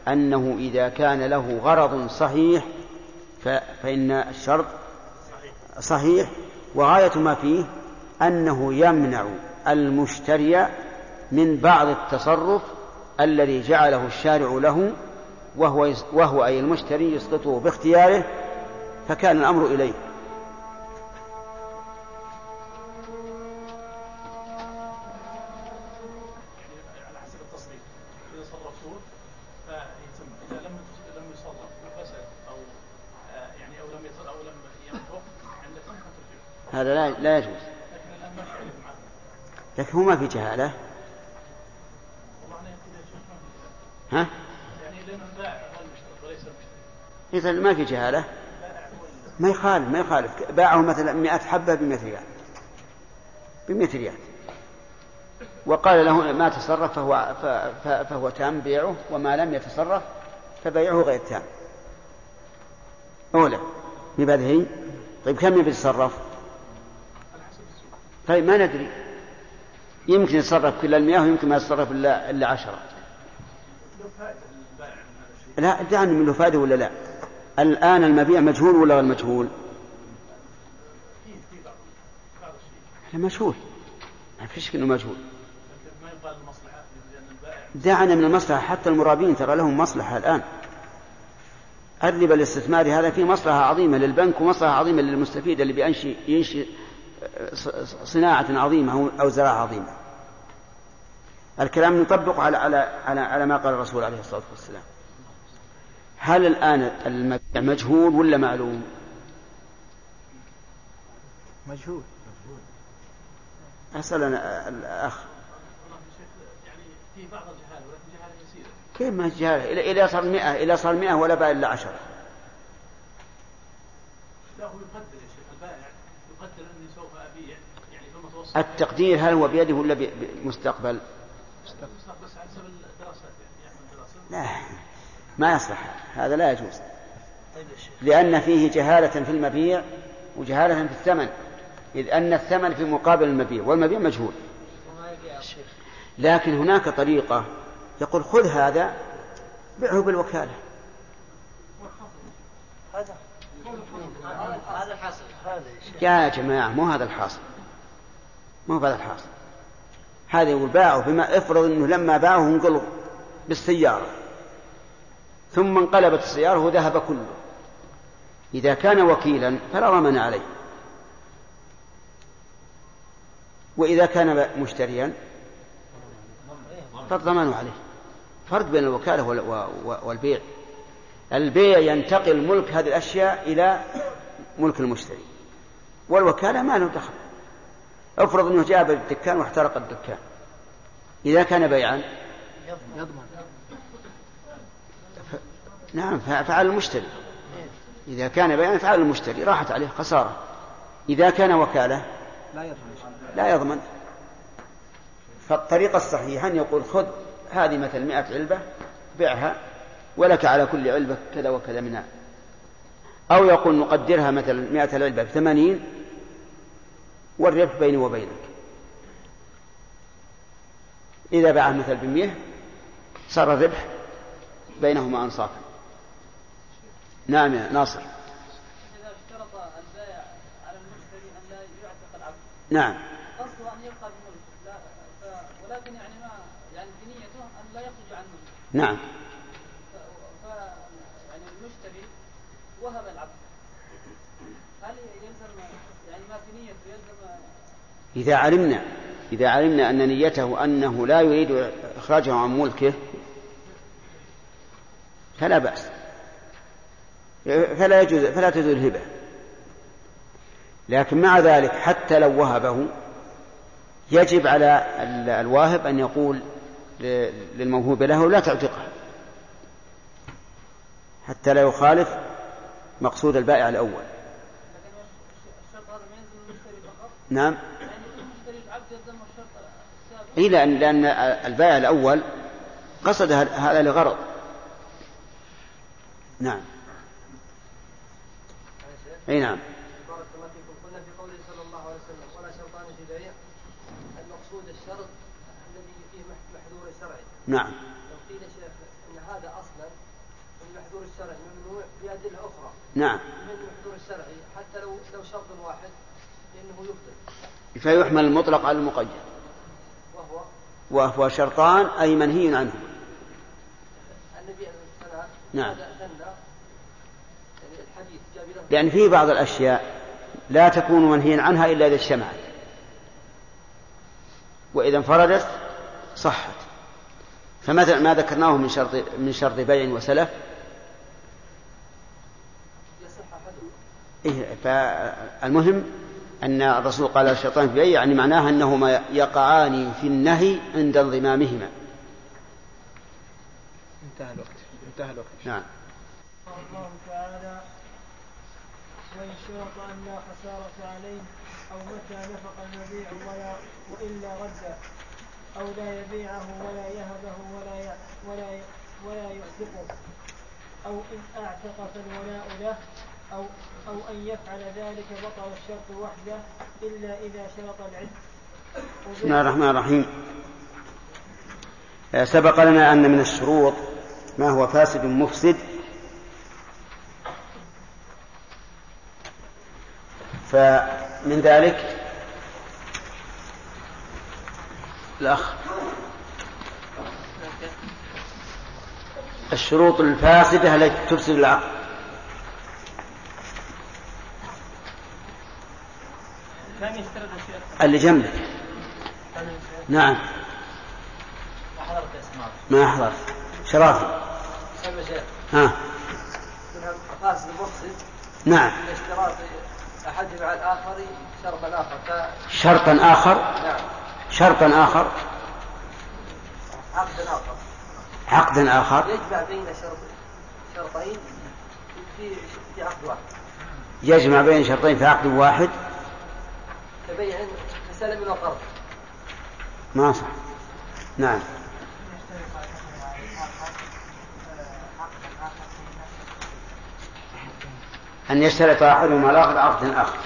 أنه إذا كان له غرض صحيح فإن الشرط صحيح. وغاية ما فيه أنه يمنع المشتري من بعض التصرف الذي جعله الشارع له وهو وهو أي المشتري يسقطه باختياره فكان الأمر إليه. هذا لا لا يجوز. لكن هو ما في جهالة. ها؟ إذا ما في جهالة. ما يخالف ما يخالف. باعه مثلا مئة حبة بمئة ريال. بمئة ريال. وقال له ما تصرف فهو, فهو تام بيعه وما لم يتصرف فبيعه غير تام. أولى. هي طيب كم يتصرف؟ طيب ما ندري. يمكن يتصرف كل المياه ويمكن ما يتصرف إلا إلا عشرة. لا دعني من له فائدة ولا لا؟ الآن المبيع مجهول ولا غير مجهول؟ مجهول. ما فيش إنه مجهول. دعنا من المصلحة حتى المرابين ترى لهم مصلحة الآن. الربا الاستثماري هذا فيه مصلحة عظيمة للبنك ومصلحة عظيمة للمستفيد اللي بينشئ ينشئ صناعة عظيمة أو زراعة عظيمة. الكلام نطبق على على على, على ما قال الرسول عليه الصلاة والسلام. هل الآن المبيع مجهول ولا معلوم؟
مجهول.
أسأل أنا الأخ.
يعني في بعض الجهاله ولكن جهاله يسيره
كيف ما جهالة؟ إلى إلى صار مئة إلى صار مئة ولا بقى إلا عشرة.
لا هو يقدر يا شيخ البائع يقدر اني سوف ابيع يعني في المتوسط
التقدير هل هو بيده ولا بمستقبل؟
بس على حسب الدراسات يعني يعمل دراسه
لا ما يصلح. هذا لا يجوز. لأن فيه جهالة في المبيع وجهالة في الثمن. إذ أن الثمن في مقابل المبيع والمبيع مجهول. لكن هناك طريقة يقول خذ هذا بيعه بالوكالة.
هذا هذا الحاصل.
يا جماعة مو هذا الحاصل. مو هذا الحاصل هذا يقول باعه بما افرض إنه لما باعه انقلب بالسيارة. ثم انقلبت السيارة وذهب كله. إذا كان وكيلا فلا ضمان عليه. وإذا كان مشتريا فالضمان عليه. فرق بين الوكالة والبيع. البيع ينتقل ملك هذه الأشياء إلى ملك المشتري. والوكالة ما له دخل. افرض أنه جاب الدكان واحترق الدكان. إذا كان بيعا.
يضمن
نعم فعل المشتري. إذا كان بيعا فعل المشتري. راحت عليه خسارة. إذا كان وكالة.
لا يضمن.
لا يضمن. فالطريقة الصحيحة أن يقول خذ هذه مثل مئة علبة بيعها ولك على كل علبة كذا وكذا منها. أو يقول نقدرها مثل مئة علبة بثمانين والربح بيني وبينك. إذا باعه مثل بمئة صار الربح بينهما أنصافا. نعم يا ناصر.
اذا اشترط البائع على المشتري ان لا يعتق العبد
نعم.
قصده ان يبقى بملكه. ولكن يعني ما يعني بنيته ان لا يخرج عن ملكه
نعم
ف... ف... يعني المشتري وهب العبد هل يلزم يعني ما في نيته يلزم
إذا علمنا إذا علمنا أن نيته أنه لا يريد إخراجه عن ملكه فلا بأس. فلا يجوز فلا تجوز الهبة. لكن مع ذلك حتى لو وهبه يجب على الواهب أن يقول للموهوب له لا تعتقه. حتى لا يخالف مقصود البائع الأول. نعم
يعني المشتري العبد يلزم الشرط السابق
إيه لأن, لأن البائع الأول قصد هذا لغرض. نعم. أي نعم.
في قوله صلى الله عليه وسلم ولا في بيع المقصود الشرط الذي فيه محذور شرعي
نعم.
لو قيل شيخ ان هذا أصلا المحذور الشرعي ممنوع أخرى
نعم.
من المحذور الشرعي حتى لو لو شرط واحد فانه يبطل
فيحمل المطلق على المقيد.
وهو
شرطان أي منهي عنه.
النبي عليه
نعم.
يعني
لأن في بعض الأشياء لا تكون منهيا عنها إلا إذا اجتمعت. وإذا انفردت صحت. فمثلا ما ذكرناه من شرط من شرط بيع وسلف؟ إيه فالمهم أن الرسول قال الشيطان في بيع يعني معناها أنهما يقعان في النهي عند انضمامهما.
انتهى الوقت. انتهى الوقت.
نعم.
الله تعالى وإن شرط أن لا خسارة عليه أو متى نفق المبيع ولا وإلا رد أو لا يبيعه ولا يهبه ولا ي- ولا ي- ولا يعتقه أو إن أعتق فالولاء له أو أو أن يفعل ذلك بطل الشرط وحده إلا إذا شرط العتق
بسم الله الرحمن الرحيم. آه، سبق لنا أن من الشروط ما هو فاسد مفسد. فمن ذلك الأخ. الشروط الفاسدة التي تفسد العقد
كان يشترط الشيخ
اللي جنبك. نعم.
ما حضرت
شرافي. ها.
مفسد
نعم.
احد مع الآخر شرطا آخر. ك-
شرطا آخر.
نعم
شرطا آخر
عقد اخر
عقدا آخر.
يجمع بين شرط شرطين في عقد واحد
يجمع بين شرطين في عقد واحد.
كبيع كسلم وقرض
ما صح. نعم. أن يشترط أحدهما الآخر عقد آخر.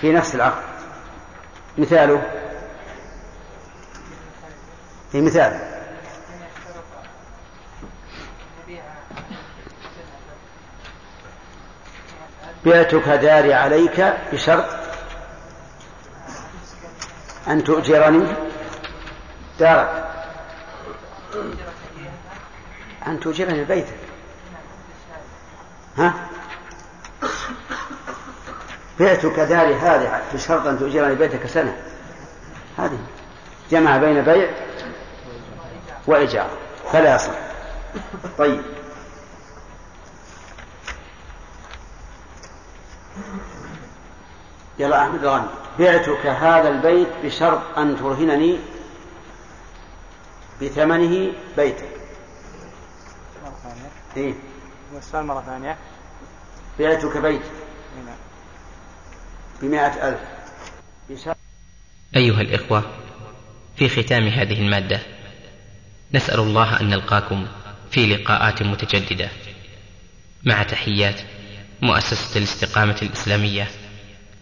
في نفس العقد. مثاله. في مثال. بعتك داري عليك بشرط أن تؤجرني؟ دارك. أن تؤجرني بيتك ها؟ بعتك داري هذه بشرط أن تؤجرني بيتك سنة. هذه. جمع بين بيع وإيجار. فلا يصح طيب. يلا أحمد الغني بعتك هذا البيت بشرط أن ترهنني بثمنه بيتك.
مرة ثانية.
إيه.
السؤال مرة ثانية.
بعتك بيت
هنا
بمائة ألف. بشرط
أيها الإخوة في ختام هذه المادة نسأل الله أن نلقاكم في لقاءات متجددة. مع تحيات مؤسسة الاستقامة الإسلامية.